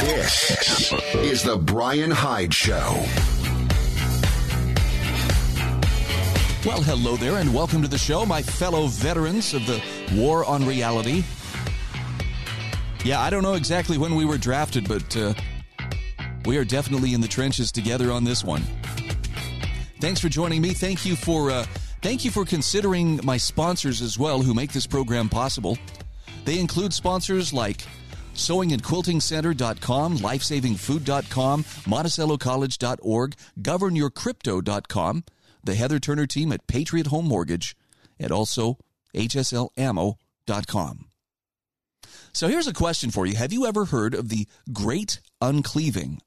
This is the Brian Hyde Show. Well, hello there, and welcome to the show, my fellow veterans of the War on Reality. Yeah, I don't know exactly when we were drafted, but uh, we are definitely in the trenches together on this one. Thanks for joining me. Thank you for uh, thank you for considering my sponsors as well, who make this program possible. They include sponsors like sewingandquiltingcenter.com, lifesavingfood.com, monticellocollege.org, governyourcrypto.com, the Heather Turner team at Patriot Home Mortgage, and also hslammo.com. So here's a question for you. Have you ever heard of the Great Uncleaving?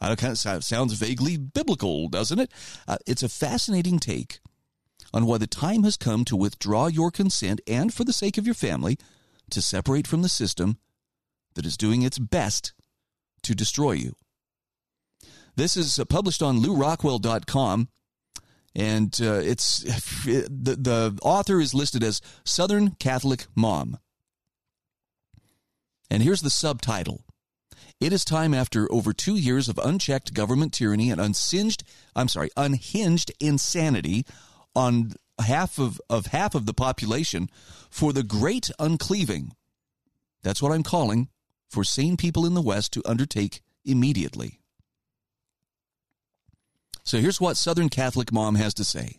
I kind of sounds vaguely biblical, doesn't it? Uh, it's a fascinating take on why the time has come to withdraw your consent and, for the sake of your family, to separate from the system that is doing its best to destroy you. This is uh, published on lewrockwell.com, and uh, it's the, the author is listed as Southern Catholic Mom. And here's the subtitle. It is time after over two years of unchecked government tyranny and unsinged, I'm sorry, unhinged insanity on half of, of half of the population for the great uncleaving. That's what I'm calling for sane people in the West to undertake immediately. So here's what Southern Catholic Mom has to say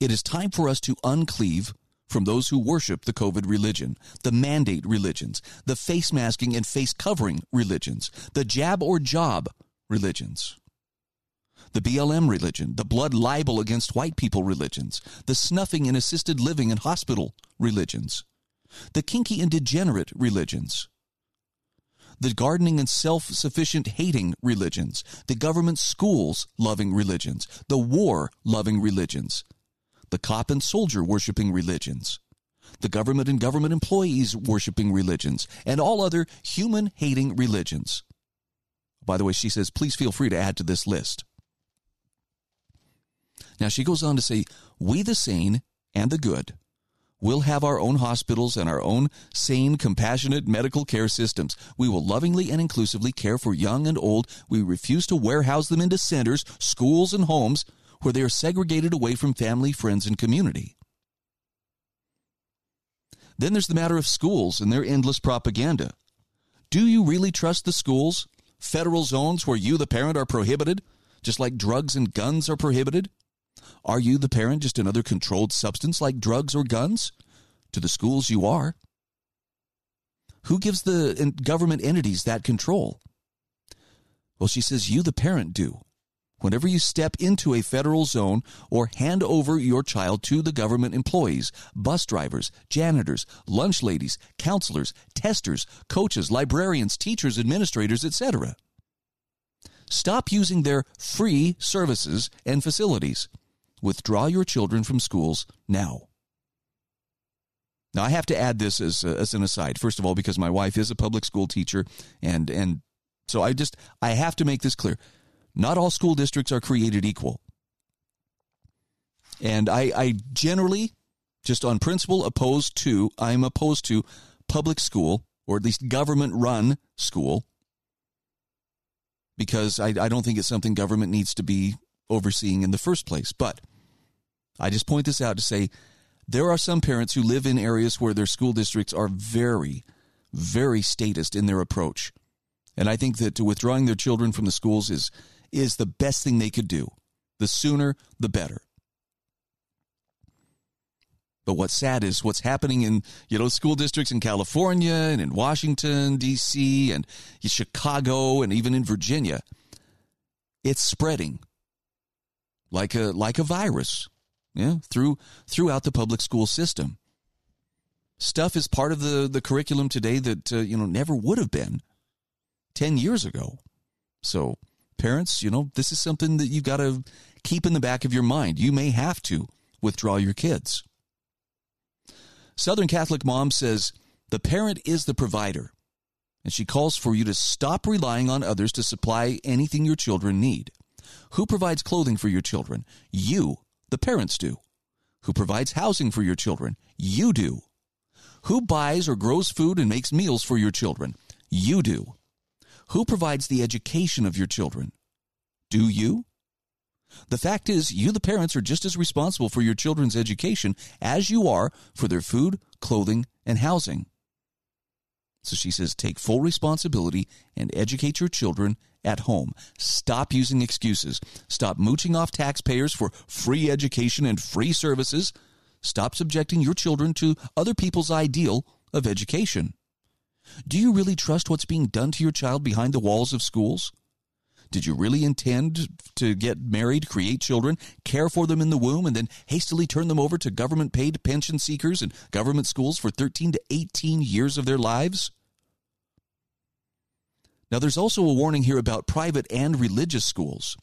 It is time for us to uncleave from those who worship the COVID religion, the mandate religions, the face masking and face covering religions, the jab or job religions, the BLM religion, the blood libel against white people religions, the snuffing and assisted living and hospital religions, the kinky and degenerate religions, the gardening and self sufficient hating religions, the government schools loving religions, the war loving religions, the cop and soldier worshiping religions, the government and government employees worshiping religions, and all other human hating religions. By the way, she says, please feel free to add to this list. Now she goes on to say, we the sane and the good We'll have our own hospitals and our own sane, compassionate medical care systems. We will lovingly and inclusively care for young and old. We refuse to warehouse them into centers, schools, and homes where they are segregated away from family, friends, and community. Then there's the matter of schools and their endless propaganda. Do you really trust the schools? Federal zones where you, the parent, are prohibited, just like drugs and guns are prohibited? Are you, the parent, just another controlled substance like drugs or guns? To the schools, you are. Who gives the government entities that control? Well, she says you, the parent, do. Whenever you step into a federal zone or hand over your child to the government employees, bus drivers, janitors, lunch ladies, counselors, testers, coaches, librarians, teachers, administrators, etc. Stop using their free services and facilities. Withdraw your children from schools now. Now, I have to add this as, uh, as an aside. First of all, because my wife is a public school teacher, and, and so I just, I have to make this clear. Not all school districts are created equal. And I, I generally, just on principle, opposed to, I'm opposed to public school, or at least government run school, because I, I don't think it's something government needs to be overseeing in the first place. But I just point this out to say there are some parents who live in areas where their school districts are very, very statist in their approach. And I think that withdrawing their children from the schools is is the best thing they could do. The sooner, the better. But what's sad is what's happening in you know school districts in California and in Washington D.C. and Chicago and even in Virginia. It's spreading like a like a virus yeah, through throughout the public school system. Stuff is part of the the curriculum today that uh, you know never would have been 10 years ago. So, parents, you know, this is something that you've got to keep in the back of your mind. You may have to withdraw your kids. Southern Catholic mom says the parent is the provider, and she calls for you to stop relying on others to supply anything your children need. Who provides clothing for your children? You, the parents, do. Who provides housing for your children? You do. Who buys or grows food and makes meals for your children? You do. Who provides the education of your children? Do you? The fact is, you, the parents, are just as responsible for your children's education as you are for their food, clothing, and housing. So she says, take full responsibility and educate your children at home. Stop using excuses. Stop mooching off taxpayers for free education and free services. Stop subjecting your children to other people's ideal of education. Do you really trust what's being done to your child behind the walls of schools? Did you really intend to get married, create children, care for them in the womb, and then hastily turn them over to government paid pension seekers and government schools for 13 to 18 years of their lives? Now, there's also a warning here about private and religious schools.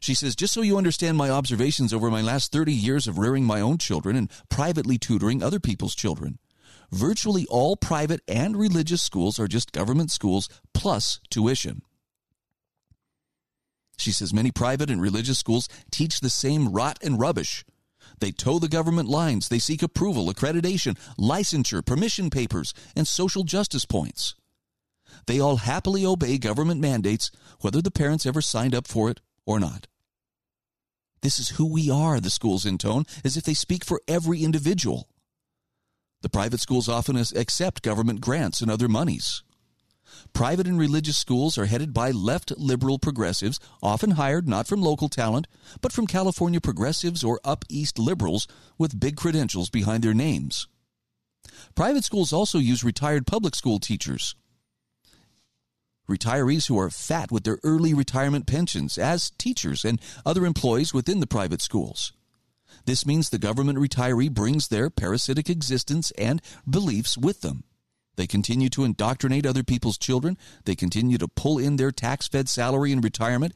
She says, just so you understand my observations over my last 30 years of rearing my own children and privately tutoring other people's children, virtually all private and religious schools are just government schools plus tuition. She says many private and religious schools teach the same rot and rubbish. They toe the government lines, they seek approval, accreditation, licensure, permission papers, and social justice points. They all happily obey government mandates, whether the parents ever signed up for it or not. This is who we are, the schools intone, as if they speak for every individual. The private schools often accept government grants and other monies. Private and religious schools are headed by left liberal progressives, often hired not from local talent, but from California progressives or up east liberals with big credentials behind their names. Private schools also use retired public school teachers, retirees who are fat with their early retirement pensions as teachers and other employees within the private schools. This means the government retiree brings their parasitic existence and beliefs with them. They continue to indoctrinate other people's children. They continue to pull in their tax fed salary in retirement.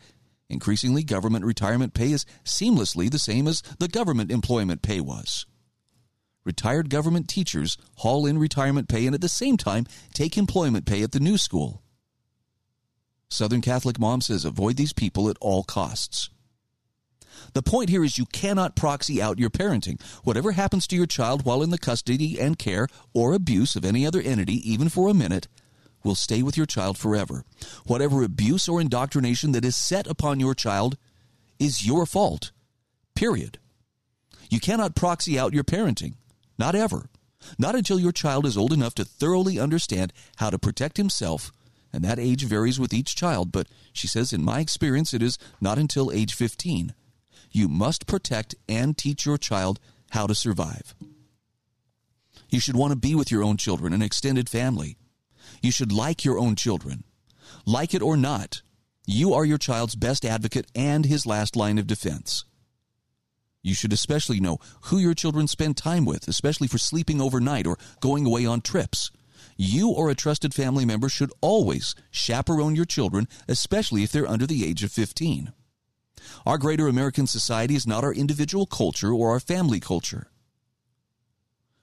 Increasingly, government retirement pay is seamlessly the same as the government employment pay was. Retired government teachers haul in retirement pay and at the same time take employment pay at the new school. Southern Catholic Mom says avoid these people at all costs. The point here is you cannot proxy out your parenting. Whatever happens to your child while in the custody and care or abuse of any other entity, even for a minute, will stay with your child forever. Whatever abuse or indoctrination that is set upon your child is your fault. Period. You cannot proxy out your parenting. Not ever. Not until your child is old enough to thoroughly understand how to protect himself, and that age varies with each child, but she says, in my experience, it is not until age 15 you must protect and teach your child how to survive. You should want to be with your own children, an extended family. You should like your own children. Like it or not, you are your child's best advocate and his last line of defense. You should especially know who your children spend time with, especially for sleeping overnight or going away on trips. You or a trusted family member should always chaperone your children, especially if they're under the age of 15. Our greater American society is not our individual culture or our family culture.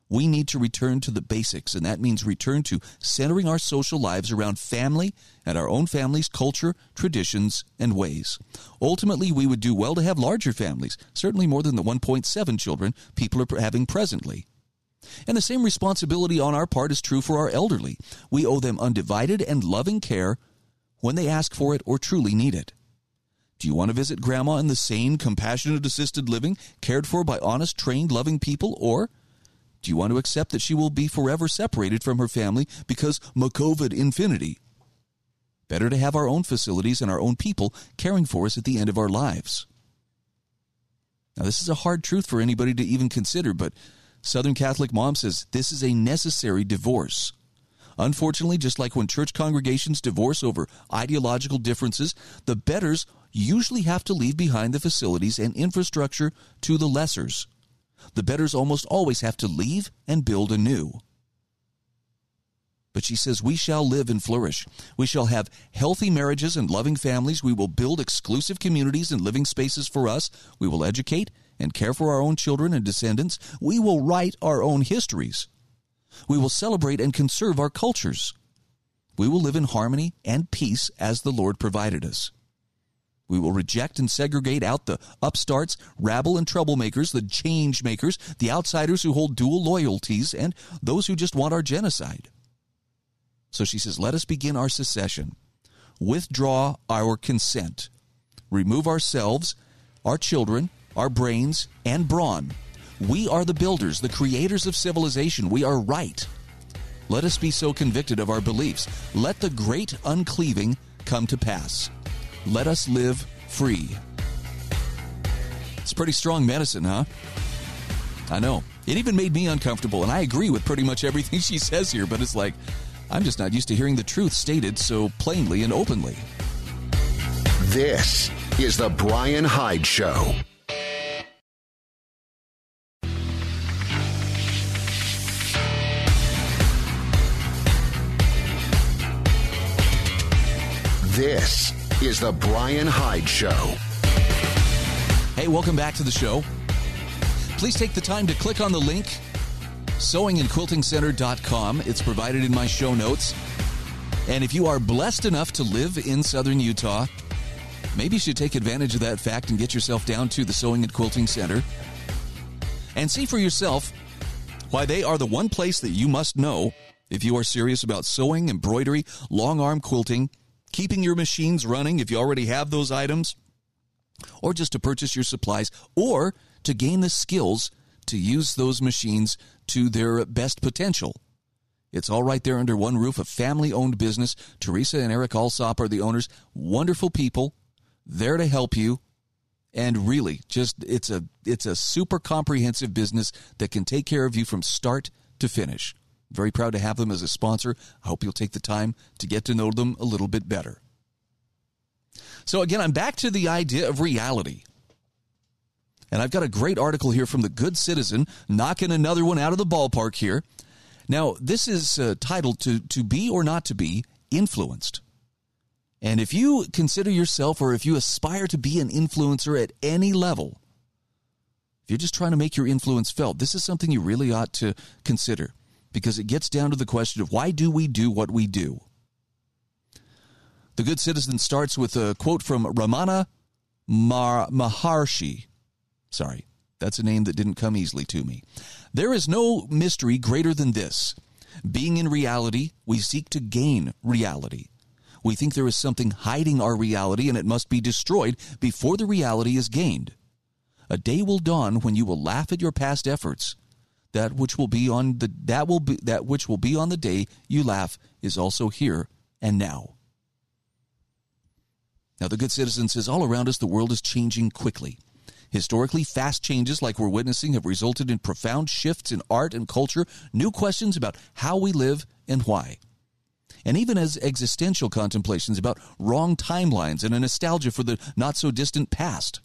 We need to return to the basics, and that means return to centering our social lives around family and our own family's culture, traditions, and ways. Ultimately, we would do well to have larger families, certainly more than the 1.7 children people are having presently. And the same responsibility on our part is true for our elderly. We owe them undivided and loving care when they ask for it or truly need it. Do you want to visit grandma in the sane, compassionate assisted living, cared for by honest, trained, loving people? Or do you want to accept that she will be forever separated from her family because McCovid infinity? Better to have our own facilities and our own people caring for us at the end of our lives. Now, this is a hard truth for anybody to even consider, but Southern Catholic Mom says this is a necessary divorce. Unfortunately, just like when church congregations divorce over ideological differences, the betters usually have to leave behind the facilities and infrastructure to the lessers. The betters almost always have to leave and build anew. But she says, We shall live and flourish. We shall have healthy marriages and loving families. We will build exclusive communities and living spaces for us. We will educate and care for our own children and descendants. We will write our own histories. We will celebrate and conserve our cultures. We will live in harmony and peace as the Lord provided us. We will reject and segregate out the upstarts, rabble, and troublemakers, the change makers, the outsiders who hold dual loyalties, and those who just want our genocide. So she says, Let us begin our secession. Withdraw our consent. Remove ourselves, our children, our brains, and brawn we are the builders, the creators of civilization. We are right. Let us be so convicted of our beliefs. Let the great uncleaving come to pass. Let us live free. It's pretty strong medicine, huh? I know. It even made me uncomfortable, and I agree with pretty much everything she says here, but it's like, I'm just not used to hearing the truth stated so plainly and openly. This is The Brian Hyde Show. This is The Brian Hyde Show. Hey, welcome back to the show. Please take the time to click on the link, sewingandquiltingcenter.com. It's provided in my show notes. And if you are blessed enough to live in southern Utah, maybe you should take advantage of that fact and get yourself down to the Sewing and Quilting Center and see for yourself why they are the one place that you must know if you are serious about sewing, embroidery, long arm quilting, keeping your machines running if you already have those items, or just to purchase your supplies, or to gain the skills to use those machines to their best potential. It's all right there under one roof, a family owned business. Teresa and Eric Alsop are the owners. Wonderful people, there to help you. And really, just it's a it's a super comprehensive business that can take care of you from start to finish. Very proud to have them as a sponsor. I hope you'll take the time to get to know them a little bit better. So again, I'm back to the idea of reality. And I've got a great article here from the Good Citizen, knocking another one out of the ballpark here. Now, this is uh, titled to, to Be or Not to Be Influenced. And if you consider yourself or if you aspire to be an influencer at any level, if you're just trying to make your influence felt, this is something you really ought to consider because it gets down to the question of why do we do what we do? The Good Citizen starts with a quote from Ramana Mar- Maharshi. Sorry, that's a name that didn't come easily to me. There is no mystery greater than this. Being in reality, we seek to gain reality. We think there is something hiding our reality and it must be destroyed before the reality is gained. A day will dawn when you will laugh at your past efforts. That which will be on the that will be that which will be on the day you laugh is also here and now. Now the good citizen says all around us the world is changing quickly. Historically, fast changes like we're witnessing have resulted in profound shifts in art and culture, new questions about how we live and why. And even as existential contemplations about wrong timelines and a nostalgia for the not so distant past.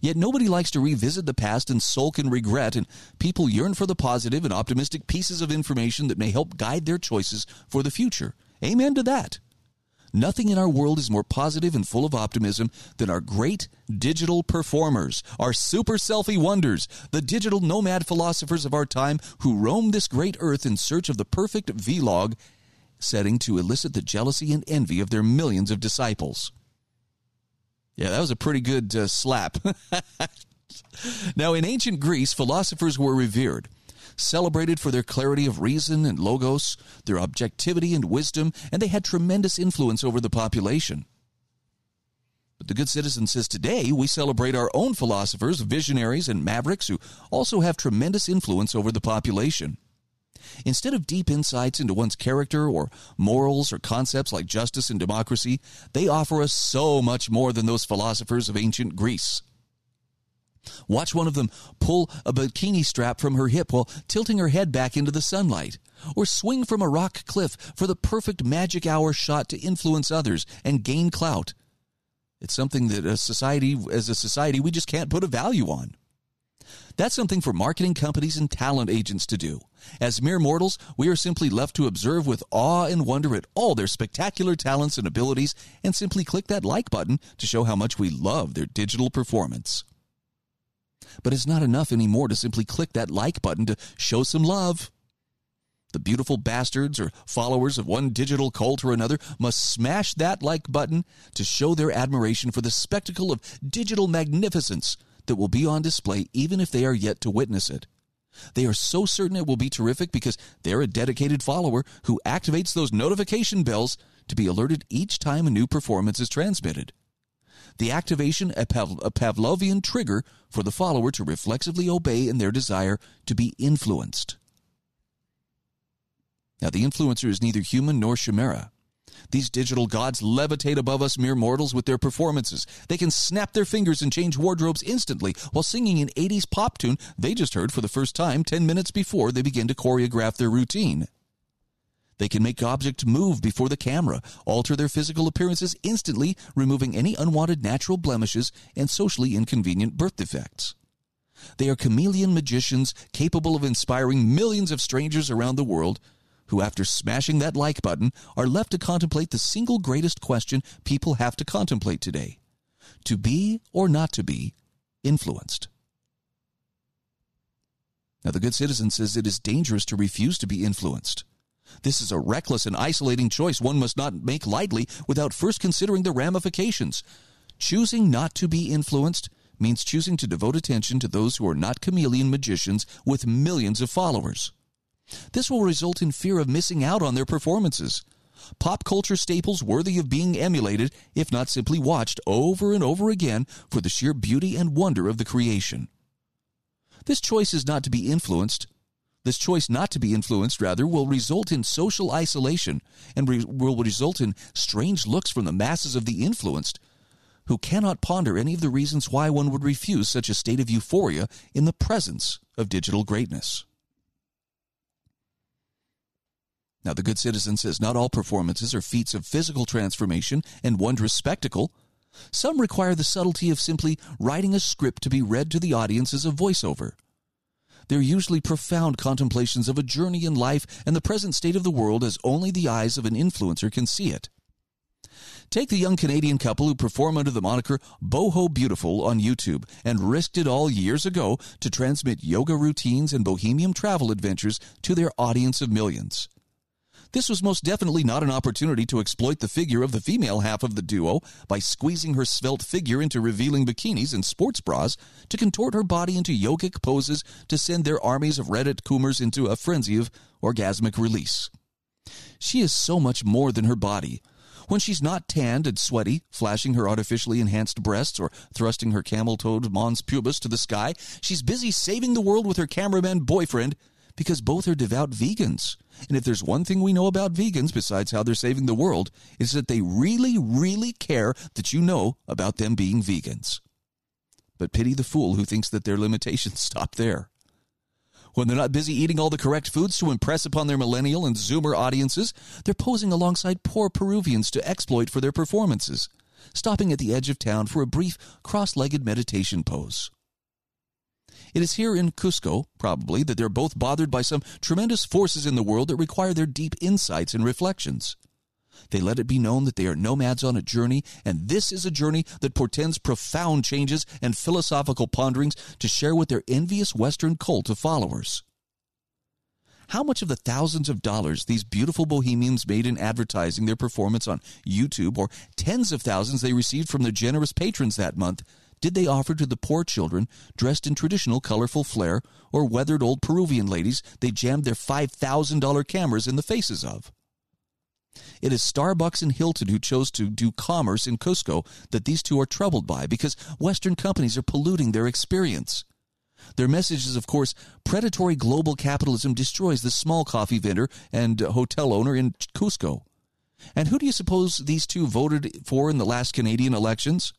Yet nobody likes to revisit the past and sulk in regret, and people yearn for the positive and optimistic pieces of information that may help guide their choices for the future. Amen to that. Nothing in our world is more positive and full of optimism than our great digital performers, our super selfie wonders, the digital nomad philosophers of our time who roam this great earth in search of the perfect vlog setting to elicit the jealousy and envy of their millions of disciples. Yeah, that was a pretty good uh, slap. now, in ancient Greece, philosophers were revered celebrated for their clarity of reason and logos, their objectivity and wisdom, and they had tremendous influence over the population. But the good citizen says today we celebrate our own philosophers, visionaries, and mavericks who also have tremendous influence over the population. Instead of deep insights into one's character or morals or concepts like justice and democracy, they offer us so much more than those philosophers of ancient Greece. Watch one of them pull a bikini strap from her hip while tilting her head back into the sunlight, or swing from a rock cliff for the perfect magic hour shot to influence others and gain clout. It's something that a society, as a society, we just can't put a value on. That's something for marketing companies and talent agents to do. As mere mortals, we are simply left to observe with awe and wonder at all their spectacular talents and abilities and simply click that like button to show how much we love their digital performance. But it's not enough anymore to simply click that like button to show some love. The beautiful bastards or followers of one digital cult or another must smash that like button to show their admiration for the spectacle of digital magnificence that will be on display even if they are yet to witness it. They are so certain it will be terrific because they're a dedicated follower who activates those notification bells to be alerted each time a new performance is transmitted the activation a, Pav- a Pavlovian trigger for the follower to reflexively obey in their desire to be influenced. Now, the influencer is neither human nor chimera. These digital gods levitate above us mere mortals with their performances. They can snap their fingers and change wardrobes instantly while singing an 80s pop tune they just heard for the first time 10 minutes before they begin to choreograph their routine. They can make objects move before the camera, alter their physical appearances instantly, removing any unwanted natural blemishes and socially inconvenient birth defects. They are chameleon magicians capable of inspiring millions of strangers around the world who, after smashing that like button, are left to contemplate the single greatest question people have to contemplate today to be or not to be influenced. Now, the good citizen says it is dangerous to refuse to be influenced. This is a reckless and isolating choice one must not make lightly without first considering the ramifications. Choosing not to be influenced means choosing to devote attention to those who are not chameleon magicians with millions of followers. This will result in fear of missing out on their performances. Pop culture staples worthy of being emulated, if not simply watched over and over again for the sheer beauty and wonder of the creation. This choice is not to be influenced This choice not to be influenced, rather, will result in social isolation and re- will result in strange looks from the masses of the influenced who cannot ponder any of the reasons why one would refuse such a state of euphoria in the presence of digital greatness. Now, the good citizen says not all performances are feats of physical transformation and wondrous spectacle. Some require the subtlety of simply writing a script to be read to the audience as a voiceover. They're usually profound contemplations of a journey in life and the present state of the world as only the eyes of an influencer can see it. Take the young Canadian couple who perform under the moniker Boho Beautiful on YouTube and risked it all years ago to transmit yoga routines and bohemian travel adventures to their audience of millions. This was most definitely not an opportunity to exploit the figure of the female half of the duo by squeezing her svelte figure into revealing bikinis and sports bras to contort her body into yogic poses to send their armies of Reddit coomers into a frenzy of orgasmic release. She is so much more than her body. When she's not tanned and sweaty, flashing her artificially enhanced breasts or thrusting her camel toed mons pubis to the sky, she's busy saving the world with her cameraman boyfriend because both are devout vegans. And if there's one thing we know about vegans besides how they're saving the world, is that they really, really care that you know about them being vegans. But pity the fool who thinks that their limitations stop there. When they're not busy eating all the correct foods to impress upon their millennial and zoomer audiences, they're posing alongside poor Peruvians to exploit for their performances, stopping at the edge of town for a brief cross legged meditation pose. It is here in Cusco, probably, that they're both bothered by some tremendous forces in the world that require their deep insights and reflections. They let it be known that they are nomads on a journey, and this is a journey that portends profound changes and philosophical ponderings to share with their envious Western cult of followers. How much of the thousands of dollars these beautiful bohemians made in advertising their performance on YouTube, or tens of thousands they received from their generous patrons that month, did they offer to the poor children dressed in traditional colorful flair or weathered old Peruvian ladies they jammed their $5,000 cameras in the faces of? It is Starbucks and Hilton who chose to do commerce in Cusco that these two are troubled by because Western companies are polluting their experience. Their message is, of course, predatory global capitalism destroys the small coffee vendor and hotel owner in Cusco. And who do you suppose these two voted for in the last Canadian elections?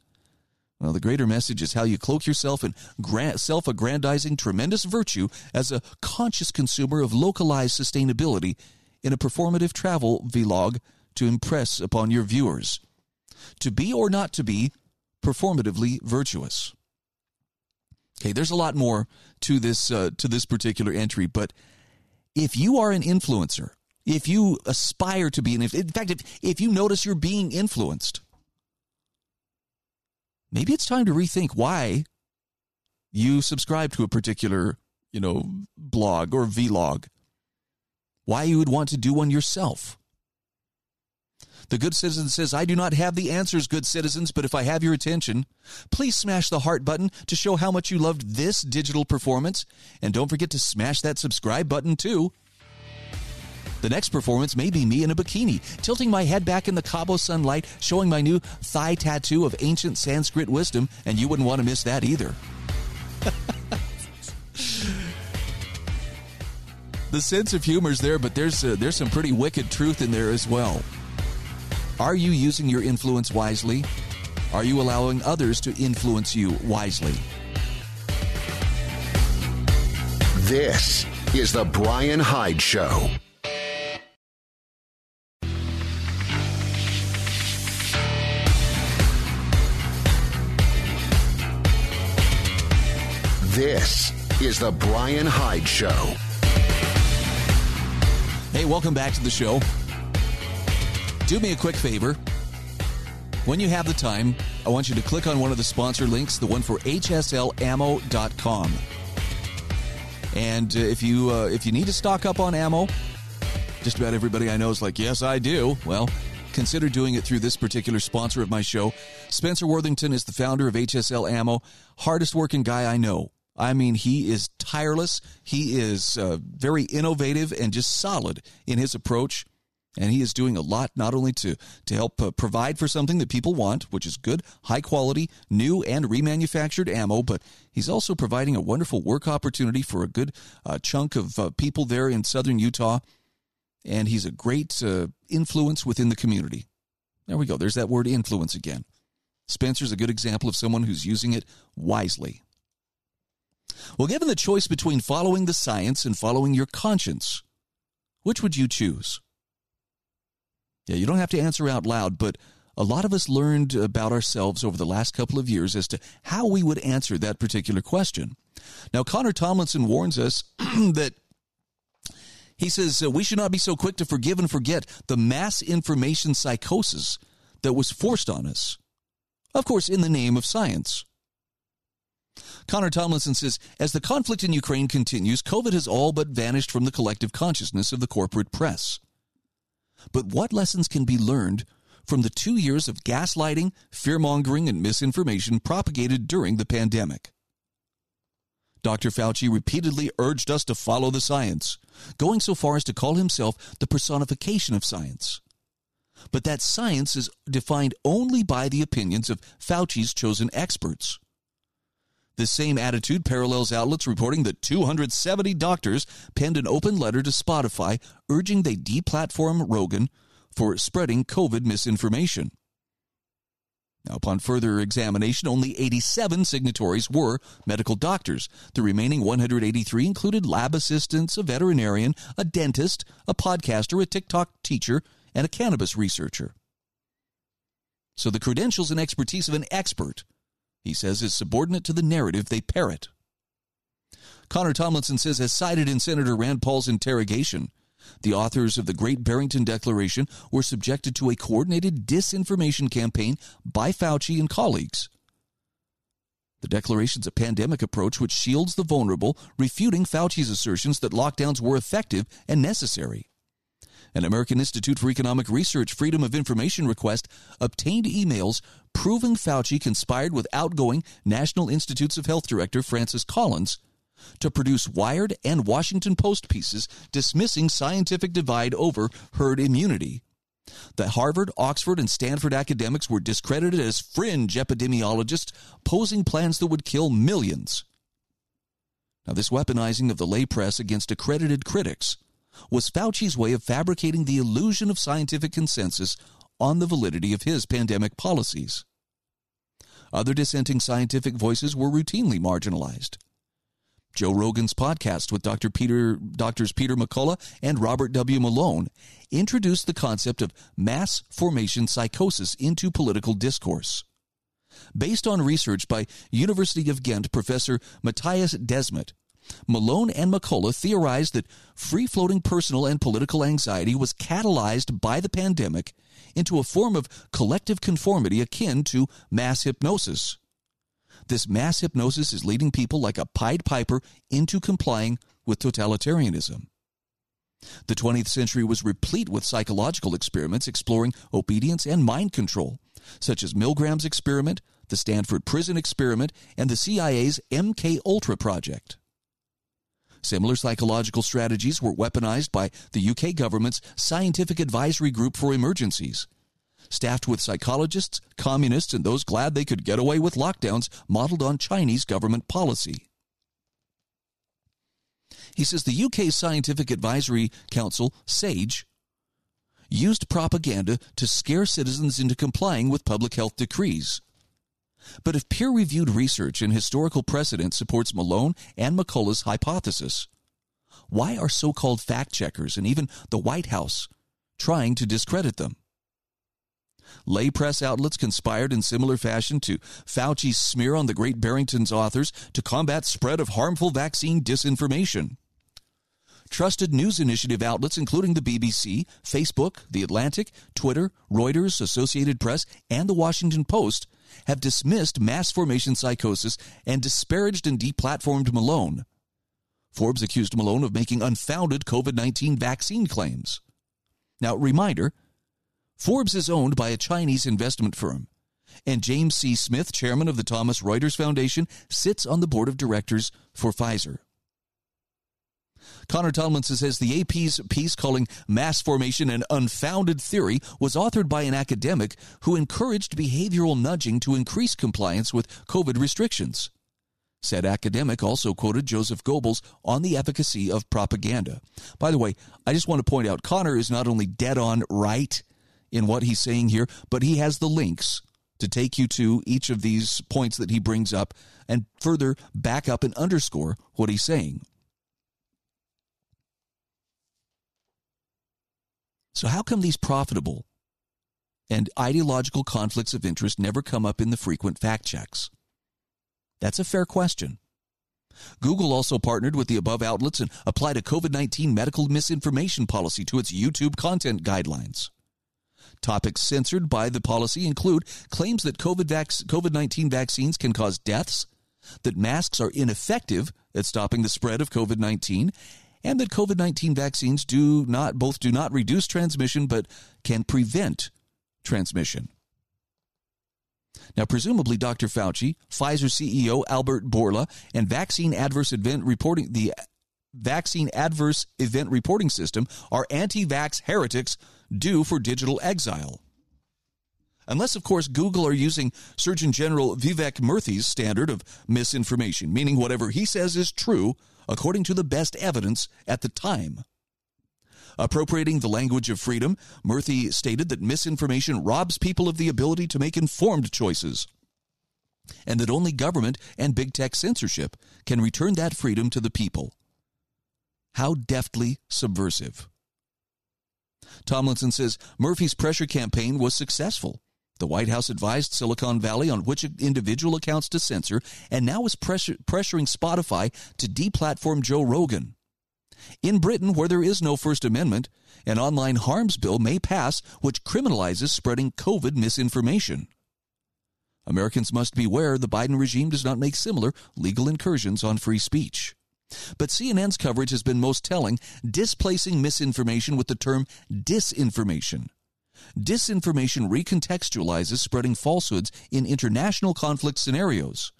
Well, the greater message is how you cloak yourself in self aggrandizing tremendous virtue as a conscious consumer of localized sustainability in a performative travel vlog to impress upon your viewers. To be or not to be performatively virtuous. Okay, there's a lot more to this uh, to this particular entry, but if you are an influencer, if you aspire to be an in fact, if, if you notice you're being influenced, maybe it's time to rethink why you subscribe to a particular, you know, blog or vlog. Why you would want to do one yourself. The good citizen says, I do not have the answers, good citizens, but if I have your attention, please smash the heart button to show how much you loved this digital performance. And don't forget to smash that subscribe button too. The next performance may be me in a bikini, tilting my head back in the Cabo sunlight, showing my new thigh tattoo of ancient Sanskrit wisdom, and you wouldn't want to miss that either. the sense of humor is there, but there's uh, there's some pretty wicked truth in there as well. Are you using your influence wisely? Are you allowing others to influence you wisely? This is the Brian Hyde Show. This is the Brian Hyde Show. Hey, welcome back to the show. Do me a quick favor. When you have the time, I want you to click on one of the sponsor links, the one for hslammo.com. And uh, if you uh, if you need to stock up on ammo, just about everybody I know is like, "Yes, I do." Well, consider doing it through this particular sponsor of my show. Spencer Worthington is the founder of HSL Ammo, hardest working guy I know. I mean, he is tireless. He is uh, very innovative and just solid in his approach. And he is doing a lot not only to, to help uh, provide for something that people want, which is good, high quality, new and remanufactured ammo, but he's also providing a wonderful work opportunity for a good uh, chunk of uh, people there in southern Utah. And he's a great uh, influence within the community. There we go. There's that word influence again. Spencer's a good example of someone who's using it wisely. Well, given the choice between following the science and following your conscience, which would you choose? Yeah, you don't have to answer out loud, but a lot of us learned about ourselves over the last couple of years as to how we would answer that particular question. Now, Connor Tomlinson warns us that he says uh, we should not be so quick to forgive and forget the mass information psychosis that was forced on us. Of course, in the name of science. Connor Tomlinson says As the conflict in Ukraine continues, COVID has all but vanished from the collective consciousness of the corporate press. But what lessons can be learned from the two years of gaslighting, fear mongering, and misinformation propagated during the pandemic? Dr. Fauci repeatedly urged us to follow the science, going so far as to call himself the personification of science. But that science is defined only by the opinions of Fauci's chosen experts. The same attitude parallels outlets reporting that 270 doctors penned an open letter to Spotify urging they deplatform Rogan for spreading COVID misinformation. Now, upon further examination, only 87 signatories were medical doctors. The remaining 183 included lab assistants, a veterinarian, a dentist, a podcaster, a TikTok teacher, and a cannabis researcher. So the credentials and expertise of an expert he says, is subordinate to the narrative they parrot. Connor Tomlinson says, as cited in Senator Rand Paul's interrogation, the authors of the Great Barrington Declaration were subjected to a coordinated disinformation campaign by Fauci and colleagues. The declaration's a pandemic approach which shields the vulnerable, refuting Fauci's assertions that lockdowns were effective and necessary. An American Institute for Economic Research Freedom of Information request obtained emails proving Fauci conspired with outgoing National Institutes of Health Director Francis Collins to produce Wired and Washington Post pieces dismissing scientific divide over herd immunity. The Harvard, Oxford, and Stanford academics were discredited as fringe epidemiologists posing plans that would kill millions. Now, this weaponizing of the lay press against accredited critics was Fauci's way of fabricating the illusion of scientific consensus on the validity of his pandemic policies. Other dissenting scientific voices were routinely marginalized. Joe Rogan's podcast with Dr. Peter, Doctors Peter McCullough and Robert W. Malone introduced the concept of mass formation psychosis into political discourse. Based on research by University of Ghent professor Matthias Desmet, Malone and McCullough theorized that free floating personal and political anxiety was catalyzed by the pandemic into a form of collective conformity akin to mass hypnosis. This mass hypnosis is leading people like a Pied Piper into complying with totalitarianism. The 20th century was replete with psychological experiments exploring obedience and mind control, such as Milgram's experiment, the Stanford Prison experiment, and the CIA's MK Ultra project. Similar psychological strategies were weaponized by the UK government's Scientific Advisory Group for Emergencies, staffed with psychologists, communists, and those glad they could get away with lockdowns modeled on Chinese government policy. He says the UK Scientific Advisory Council, SAGE, used propaganda to scare citizens into complying with public health decrees. But if peer reviewed research and historical precedent supports Malone and McCullough's hypothesis, why are so called fact checkers and even the White House trying to discredit them? Lay press outlets conspired in similar fashion to Fauci's smear on the Great Barrington's authors to combat spread of harmful vaccine disinformation. Trusted news initiative outlets, including the BBC, Facebook, The Atlantic, Twitter, Reuters, Associated Press, and The Washington Post, have dismissed mass formation psychosis and disparaged and deplatformed Malone. Forbes accused Malone of making unfounded COVID 19 vaccine claims. Now, reminder Forbes is owned by a Chinese investment firm, and James C. Smith, chairman of the Thomson Reuters Foundation, sits on the board of directors for Pfizer. Connor Tomlinson says the AP's piece calling mass formation an unfounded theory was authored by an academic who encouraged behavioral nudging to increase compliance with COVID restrictions. Said academic also quoted Joseph Goebbels on the efficacy of propaganda. By the way, I just want to point out Connor is not only dead on right in what he's saying here, but he has the links to take you to each of these points that he brings up and further back up and underscore what he's saying. So, how come these profitable and ideological conflicts of interest never come up in the frequent fact checks? That's a fair question. Google also partnered with the above outlets and applied a COVID 19 medical misinformation policy to its YouTube content guidelines. Topics censored by the policy include claims that COVID 19 vaccines can cause deaths, that masks are ineffective at stopping the spread of COVID 19, and that COVID 19 vaccines do not both do not reduce transmission but can prevent transmission. Now, presumably, Dr. Fauci, Pfizer CEO Albert Bourla, and vaccine adverse event reporting the vaccine adverse event reporting system are anti-vax heretics due for digital exile. Unless, of course, Google are using Surgeon General Vivek Murthy's standard of misinformation, meaning whatever he says is true according to the best evidence at the time. Appropriating the language of freedom, Murthy stated that misinformation robs people of the ability to make informed choices, and that only government and big tech censorship can return that freedom to the people. How deftly subversive. Tomlinson says Murthy's pressure campaign was successful. The White House advised Silicon Valley on which individual accounts to censor and now is pressuring Spotify to deplatform Joe Rogan. In Britain, where there is no First Amendment, an online harms bill may pass which criminalizes spreading COVID misinformation. Americans must beware the Biden regime does not make similar legal incursions on free speech. But CNN's coverage has been most telling, displacing misinformation with the term disinformation. Disinformation recontextualizes spreading falsehoods in international conflict scenarios.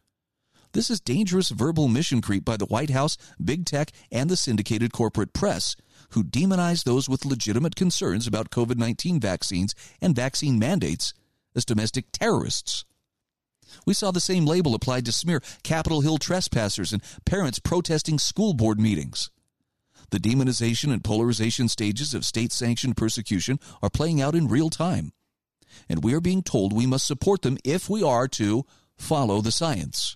This is dangerous verbal mission creep by the White House, big tech, and the syndicated corporate press, who demonize those with legitimate concerns about COVID 19 vaccines and vaccine mandates as domestic terrorists. We saw the same label applied to smear Capitol Hill trespassers and parents protesting school board meetings. The demonization and polarization stages of state sanctioned persecution are playing out in real time. And we are being told we must support them if we are to follow the science.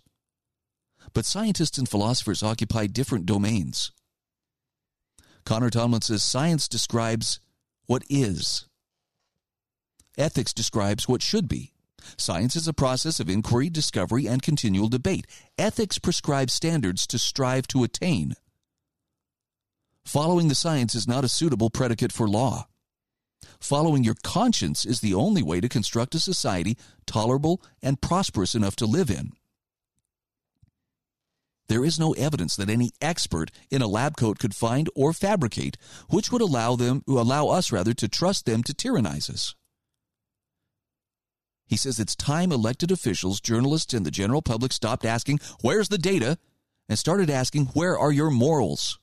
But scientists and philosophers occupy different domains. Connor Tomlin says science describes what is, ethics describes what should be. Science is a process of inquiry, discovery, and continual debate. Ethics prescribes standards to strive to attain. Following the science is not a suitable predicate for law. Following your conscience is the only way to construct a society tolerable and prosperous enough to live in. There is no evidence that any expert in a lab coat could find or fabricate which would allow them allow us rather to trust them to tyrannize us. He says it's time elected officials, journalists, and the general public stopped asking, Where's the data? and started asking, Where are your morals?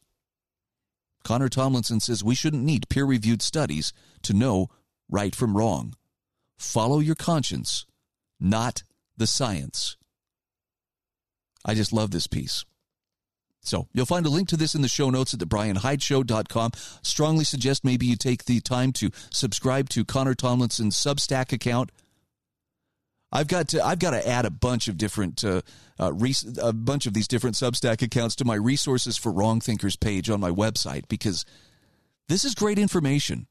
Connor Tomlinson says we shouldn't need peer reviewed studies to know right from wrong. Follow your conscience, not the science. I just love this piece. So you'll find a link to this in the show notes at thebrianhydeshow.com. Strongly suggest maybe you take the time to subscribe to Connor Tomlinson's Substack account. I've got to I've got to add a bunch of different uh, uh, res- a bunch of these different Substack accounts to my resources for wrong thinkers page on my website because this is great information.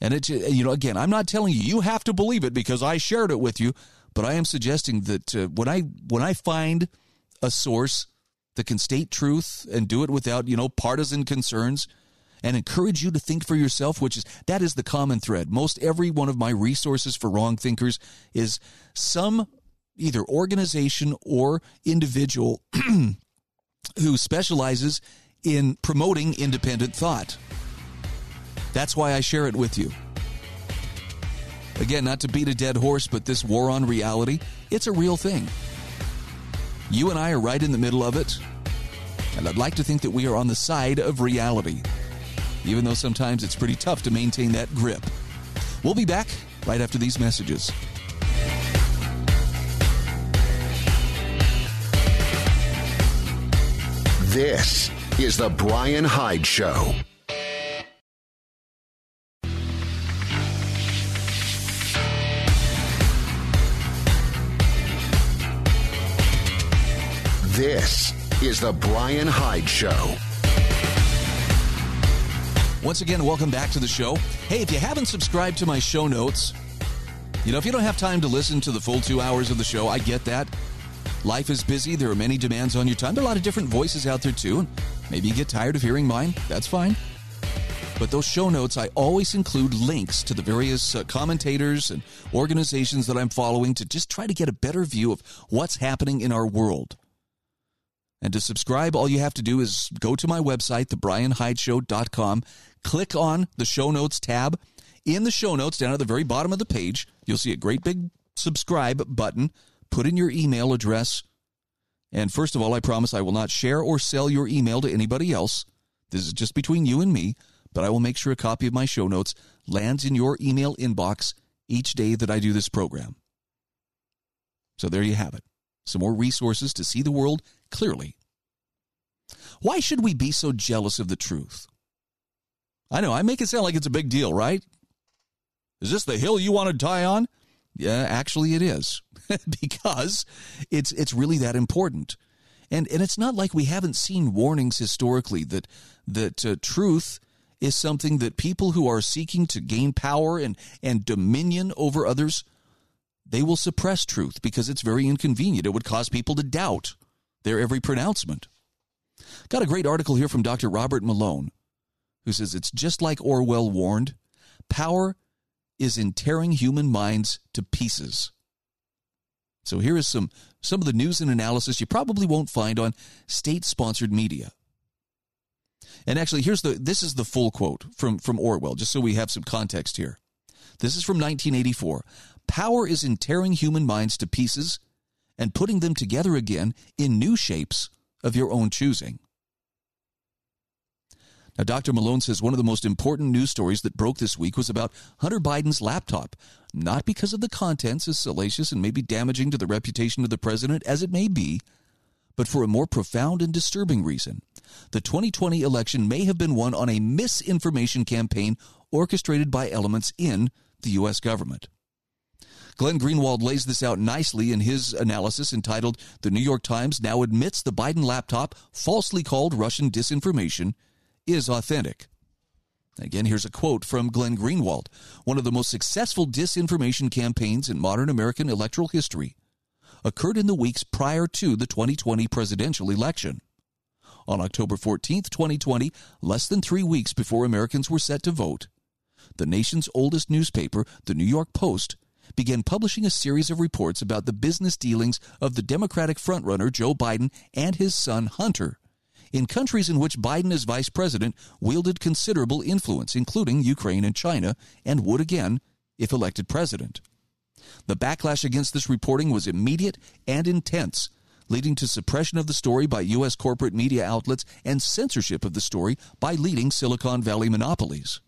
And it you know again, I'm not telling you you have to believe it because I shared it with you. But I am suggesting that uh, when I when I find a source that can state truth and do it without you know partisan concerns and encourage you to think for yourself which is that is the common thread most every one of my resources for wrong thinkers is some either organization or individual who specializes in promoting independent thought that's why i share it with you Again, not to beat a dead horse, but this war on reality, it's a real thing. You and I are right in the middle of it. And I'd like to think that we are on the side of reality, even though sometimes it's pretty tough to maintain that grip. We'll be back right after these messages. This is The Brian Hyde Show. This is The Brian Hyde Show. Once again, welcome back to the show. Hey, if you haven't subscribed to my show notes, you know, if you don't have time to listen to the full two hours of the show, I get that. Life is busy. There are many demands on your time. There are a lot of different voices out there, too. Maybe you get tired of hearing mine. That's fine. But those show notes, I always include links to the various uh, commentators and organizations that I'm following to just try to get a better view of what's happening in our world. And to subscribe, all you have to do is go to my website, thebrianhydeshow.com, click on the show notes tab. In the show notes, down at the very bottom of the page, you'll see a great big subscribe button. Put in your email address. And first of all, I promise I will not share or sell your email to anybody else. This is just between you and me, but I will make sure a copy of my show notes lands in your email inbox each day that I do this program. So there you have it. Some more resources to see the world clearly. Why should we be so jealous of the truth? I know, I make it sound like it's a big deal, right? Is this the hill you want to die on? Yeah, actually it is. because it's it's really that important. And and it's not like we haven't seen warnings historically that that uh, truth is something that people who are seeking to gain power and and dominion over others they will suppress truth because it's very inconvenient. It would cause people to doubt their every pronouncement. Got a great article here from Dr. Robert Malone, who says it's just like Orwell warned power is in tearing human minds to pieces. So here is some, some of the news and analysis you probably won't find on state sponsored media. And actually, here's the this is the full quote from, from Orwell, just so we have some context here. This is from 1984. Power is in tearing human minds to pieces and putting them together again in new shapes of your own choosing. Now, Dr. Malone says one of the most important news stories that broke this week was about Hunter Biden's laptop, not because of the contents as salacious and maybe damaging to the reputation of the president as it may be, but for a more profound and disturbing reason. The 2020 election may have been won on a misinformation campaign orchestrated by elements in the U.S. government. Glenn Greenwald lays this out nicely in his analysis entitled The New York Times Now Admits the Biden Laptop, Falsely Called Russian Disinformation, is Authentic. Again, here's a quote from Glenn Greenwald One of the most successful disinformation campaigns in modern American electoral history occurred in the weeks prior to the 2020 presidential election. On October 14, 2020, less than three weeks before Americans were set to vote, the nation's oldest newspaper, the New York Post, began publishing a series of reports about the business dealings of the Democratic frontrunner Joe Biden and his son Hunter in countries in which Biden as vice president wielded considerable influence, including Ukraine and China, and would again if elected president. The backlash against this reporting was immediate and intense, leading to suppression of the story by U.S. corporate media outlets and censorship of the story by leading Silicon Valley monopolies.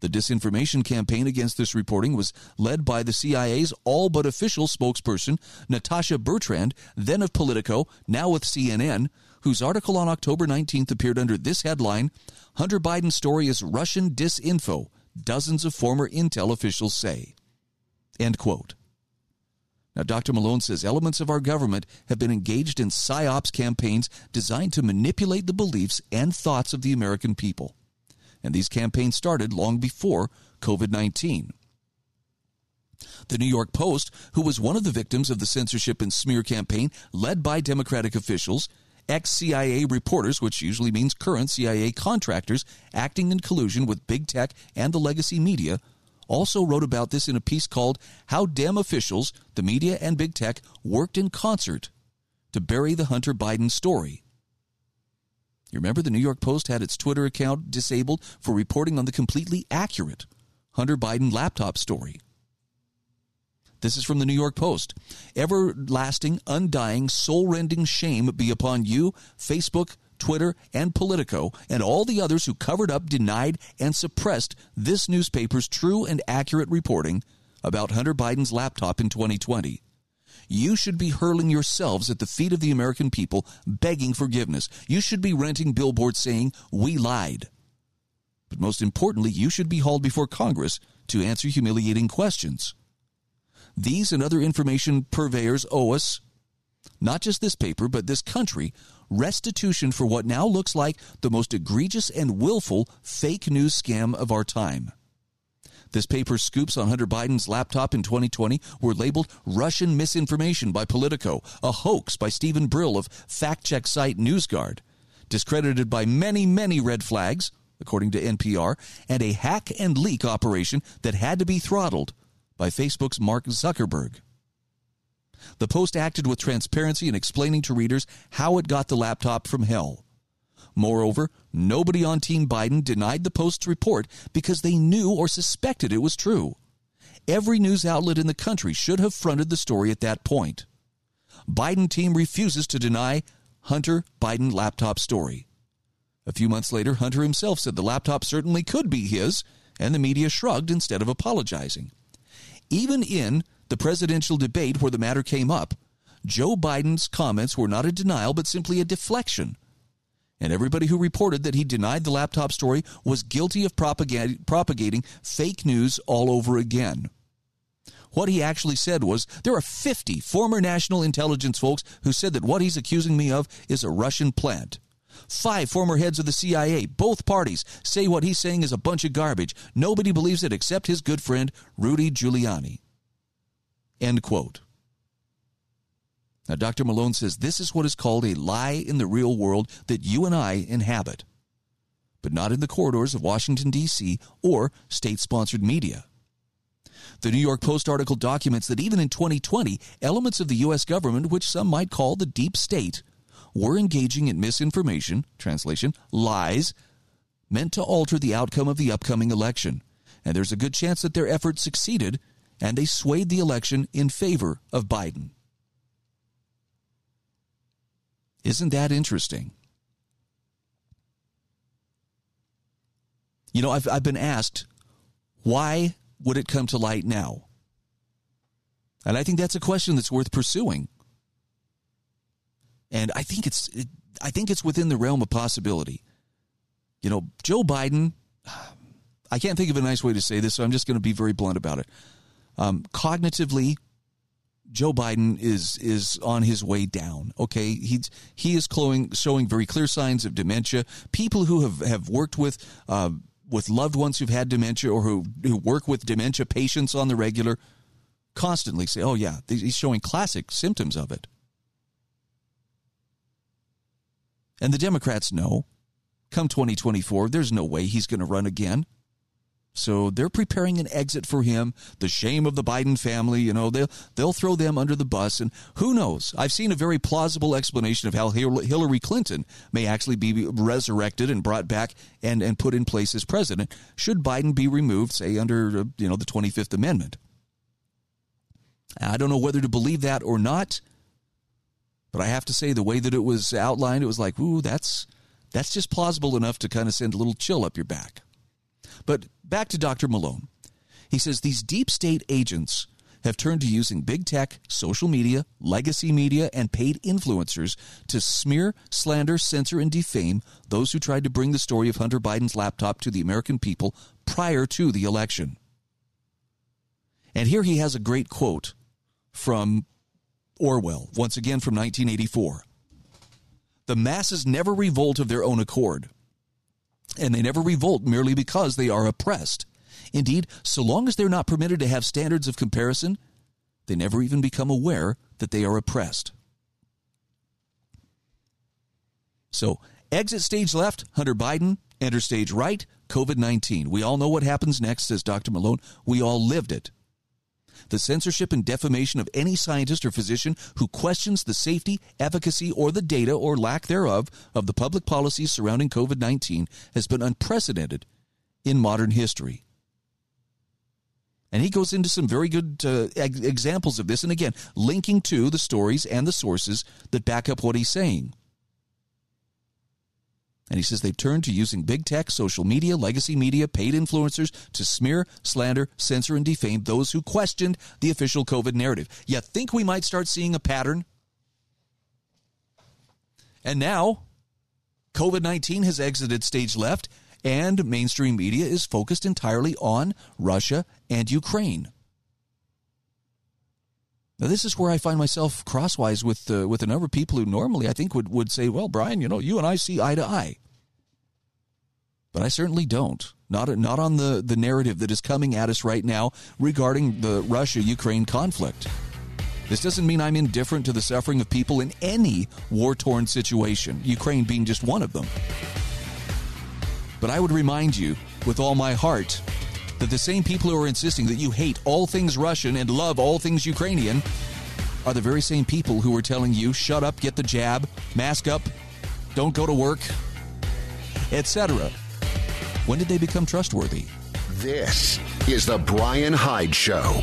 The disinformation campaign against this reporting was led by the CIA's all but official spokesperson, Natasha Bertrand, then of Politico, now with CNN, whose article on October 19th appeared under this headline Hunter Biden's story is Russian disinfo, dozens of former intel officials say. End quote. Now, Dr. Malone says elements of our government have been engaged in psyops campaigns designed to manipulate the beliefs and thoughts of the American people and these campaigns started long before COVID 19. The New York Post, who was one of the victims of the censorship and smear campaign led by Democratic officials, ex CIA reporters, which usually means current CIA contractors acting in collusion with big tech and the legacy media, also wrote about this in a piece called How Dem Officials, the Media, and Big Tech Worked in Concert to Bury the Hunter Biden Story. You remember the New York Post had its Twitter account disabled for reporting on the completely accurate Hunter Biden laptop story. This is from the New York Post. Everlasting, undying, soul rending shame be upon you, Facebook, Twitter, and Politico, and all the others who covered up, denied, and suppressed this newspaper's true and accurate reporting about Hunter Biden's laptop in 2020. You should be hurling yourselves at the feet of the American people, begging forgiveness. You should be renting billboards saying, We lied. But most importantly, you should be hauled before Congress to answer humiliating questions. These and other information purveyors owe us, not just this paper, but this country, restitution for what now looks like the most egregious and willful fake news scam of our time. This paper's scoops on Hunter Biden's laptop in 2020 were labeled Russian misinformation by Politico, a hoax by Steven Brill of fact check site NewsGuard, discredited by many, many red flags, according to NPR, and a hack and leak operation that had to be throttled by Facebook's Mark Zuckerberg. The Post acted with transparency in explaining to readers how it got the laptop from hell. Moreover, nobody on Team Biden denied the Post's report because they knew or suspected it was true. Every news outlet in the country should have fronted the story at that point. Biden team refuses to deny Hunter Biden laptop story. A few months later, Hunter himself said the laptop certainly could be his, and the media shrugged instead of apologizing. Even in the presidential debate where the matter came up, Joe Biden's comments were not a denial, but simply a deflection. And everybody who reported that he denied the laptop story was guilty of propagating fake news all over again. What he actually said was there are 50 former national intelligence folks who said that what he's accusing me of is a Russian plant. Five former heads of the CIA, both parties, say what he's saying is a bunch of garbage. Nobody believes it except his good friend, Rudy Giuliani. End quote. Now, Dr. Malone says this is what is called a lie in the real world that you and I inhabit, but not in the corridors of Washington, D.C. or state sponsored media. The New York Post article documents that even in 2020, elements of the U.S. government, which some might call the deep state, were engaging in misinformation, translation, lies, meant to alter the outcome of the upcoming election. And there's a good chance that their efforts succeeded and they swayed the election in favor of Biden. Isn't that interesting? You know, I've, I've been asked, why would it come to light now? And I think that's a question that's worth pursuing. And I think it's it, I think it's within the realm of possibility. You know, Joe Biden, I can't think of a nice way to say this, so I'm just going to be very blunt about it. Um, cognitively, Joe Biden is is on his way down. Okay, he's he is showing showing very clear signs of dementia. People who have have worked with uh, with loved ones who've had dementia or who who work with dementia patients on the regular constantly say, "Oh yeah, he's showing classic symptoms of it." And the Democrats know, come 2024, there's no way he's going to run again. So they're preparing an exit for him. The shame of the Biden family, you know, they'll they'll throw them under the bus. And who knows? I've seen a very plausible explanation of how Hillary Clinton may actually be resurrected and brought back and and put in place as president should Biden be removed, say under uh, you know the Twenty Fifth Amendment. I don't know whether to believe that or not, but I have to say the way that it was outlined, it was like, ooh, that's that's just plausible enough to kind of send a little chill up your back. But back to Dr. Malone. He says these deep state agents have turned to using big tech, social media, legacy media, and paid influencers to smear, slander, censor, and defame those who tried to bring the story of Hunter Biden's laptop to the American people prior to the election. And here he has a great quote from Orwell, once again from 1984. The masses never revolt of their own accord and they never revolt merely because they are oppressed. Indeed, so long as they're not permitted to have standards of comparison, they never even become aware that they are oppressed. So, exit stage left, Hunter Biden, enter stage right, COVID 19. We all know what happens next, says Dr. Malone. We all lived it the censorship and defamation of any scientist or physician who questions the safety, efficacy, or the data or lack thereof of the public policies surrounding COVID 19 has been unprecedented in modern history. And he goes into some very good uh, examples of this. And again, linking to the stories and the sources that back up what he's saying. And he says they've turned to using big tech, social media, legacy media, paid influencers to smear, slander, censor, and defame those who questioned the official COVID narrative. You think we might start seeing a pattern? And now, COVID 19 has exited stage left, and mainstream media is focused entirely on Russia and Ukraine. Now, this is where I find myself crosswise with uh, with a number of people who normally I think would, would say, well, Brian, you know, you and I see eye to eye. But I certainly don't. Not, not on the, the narrative that is coming at us right now regarding the Russia Ukraine conflict. This doesn't mean I'm indifferent to the suffering of people in any war torn situation, Ukraine being just one of them. But I would remind you, with all my heart, that the same people who are insisting that you hate all things Russian and love all things Ukrainian are the very same people who are telling you shut up, get the jab, mask up, don't go to work, etc. When did they become trustworthy? This is the Brian Hyde Show.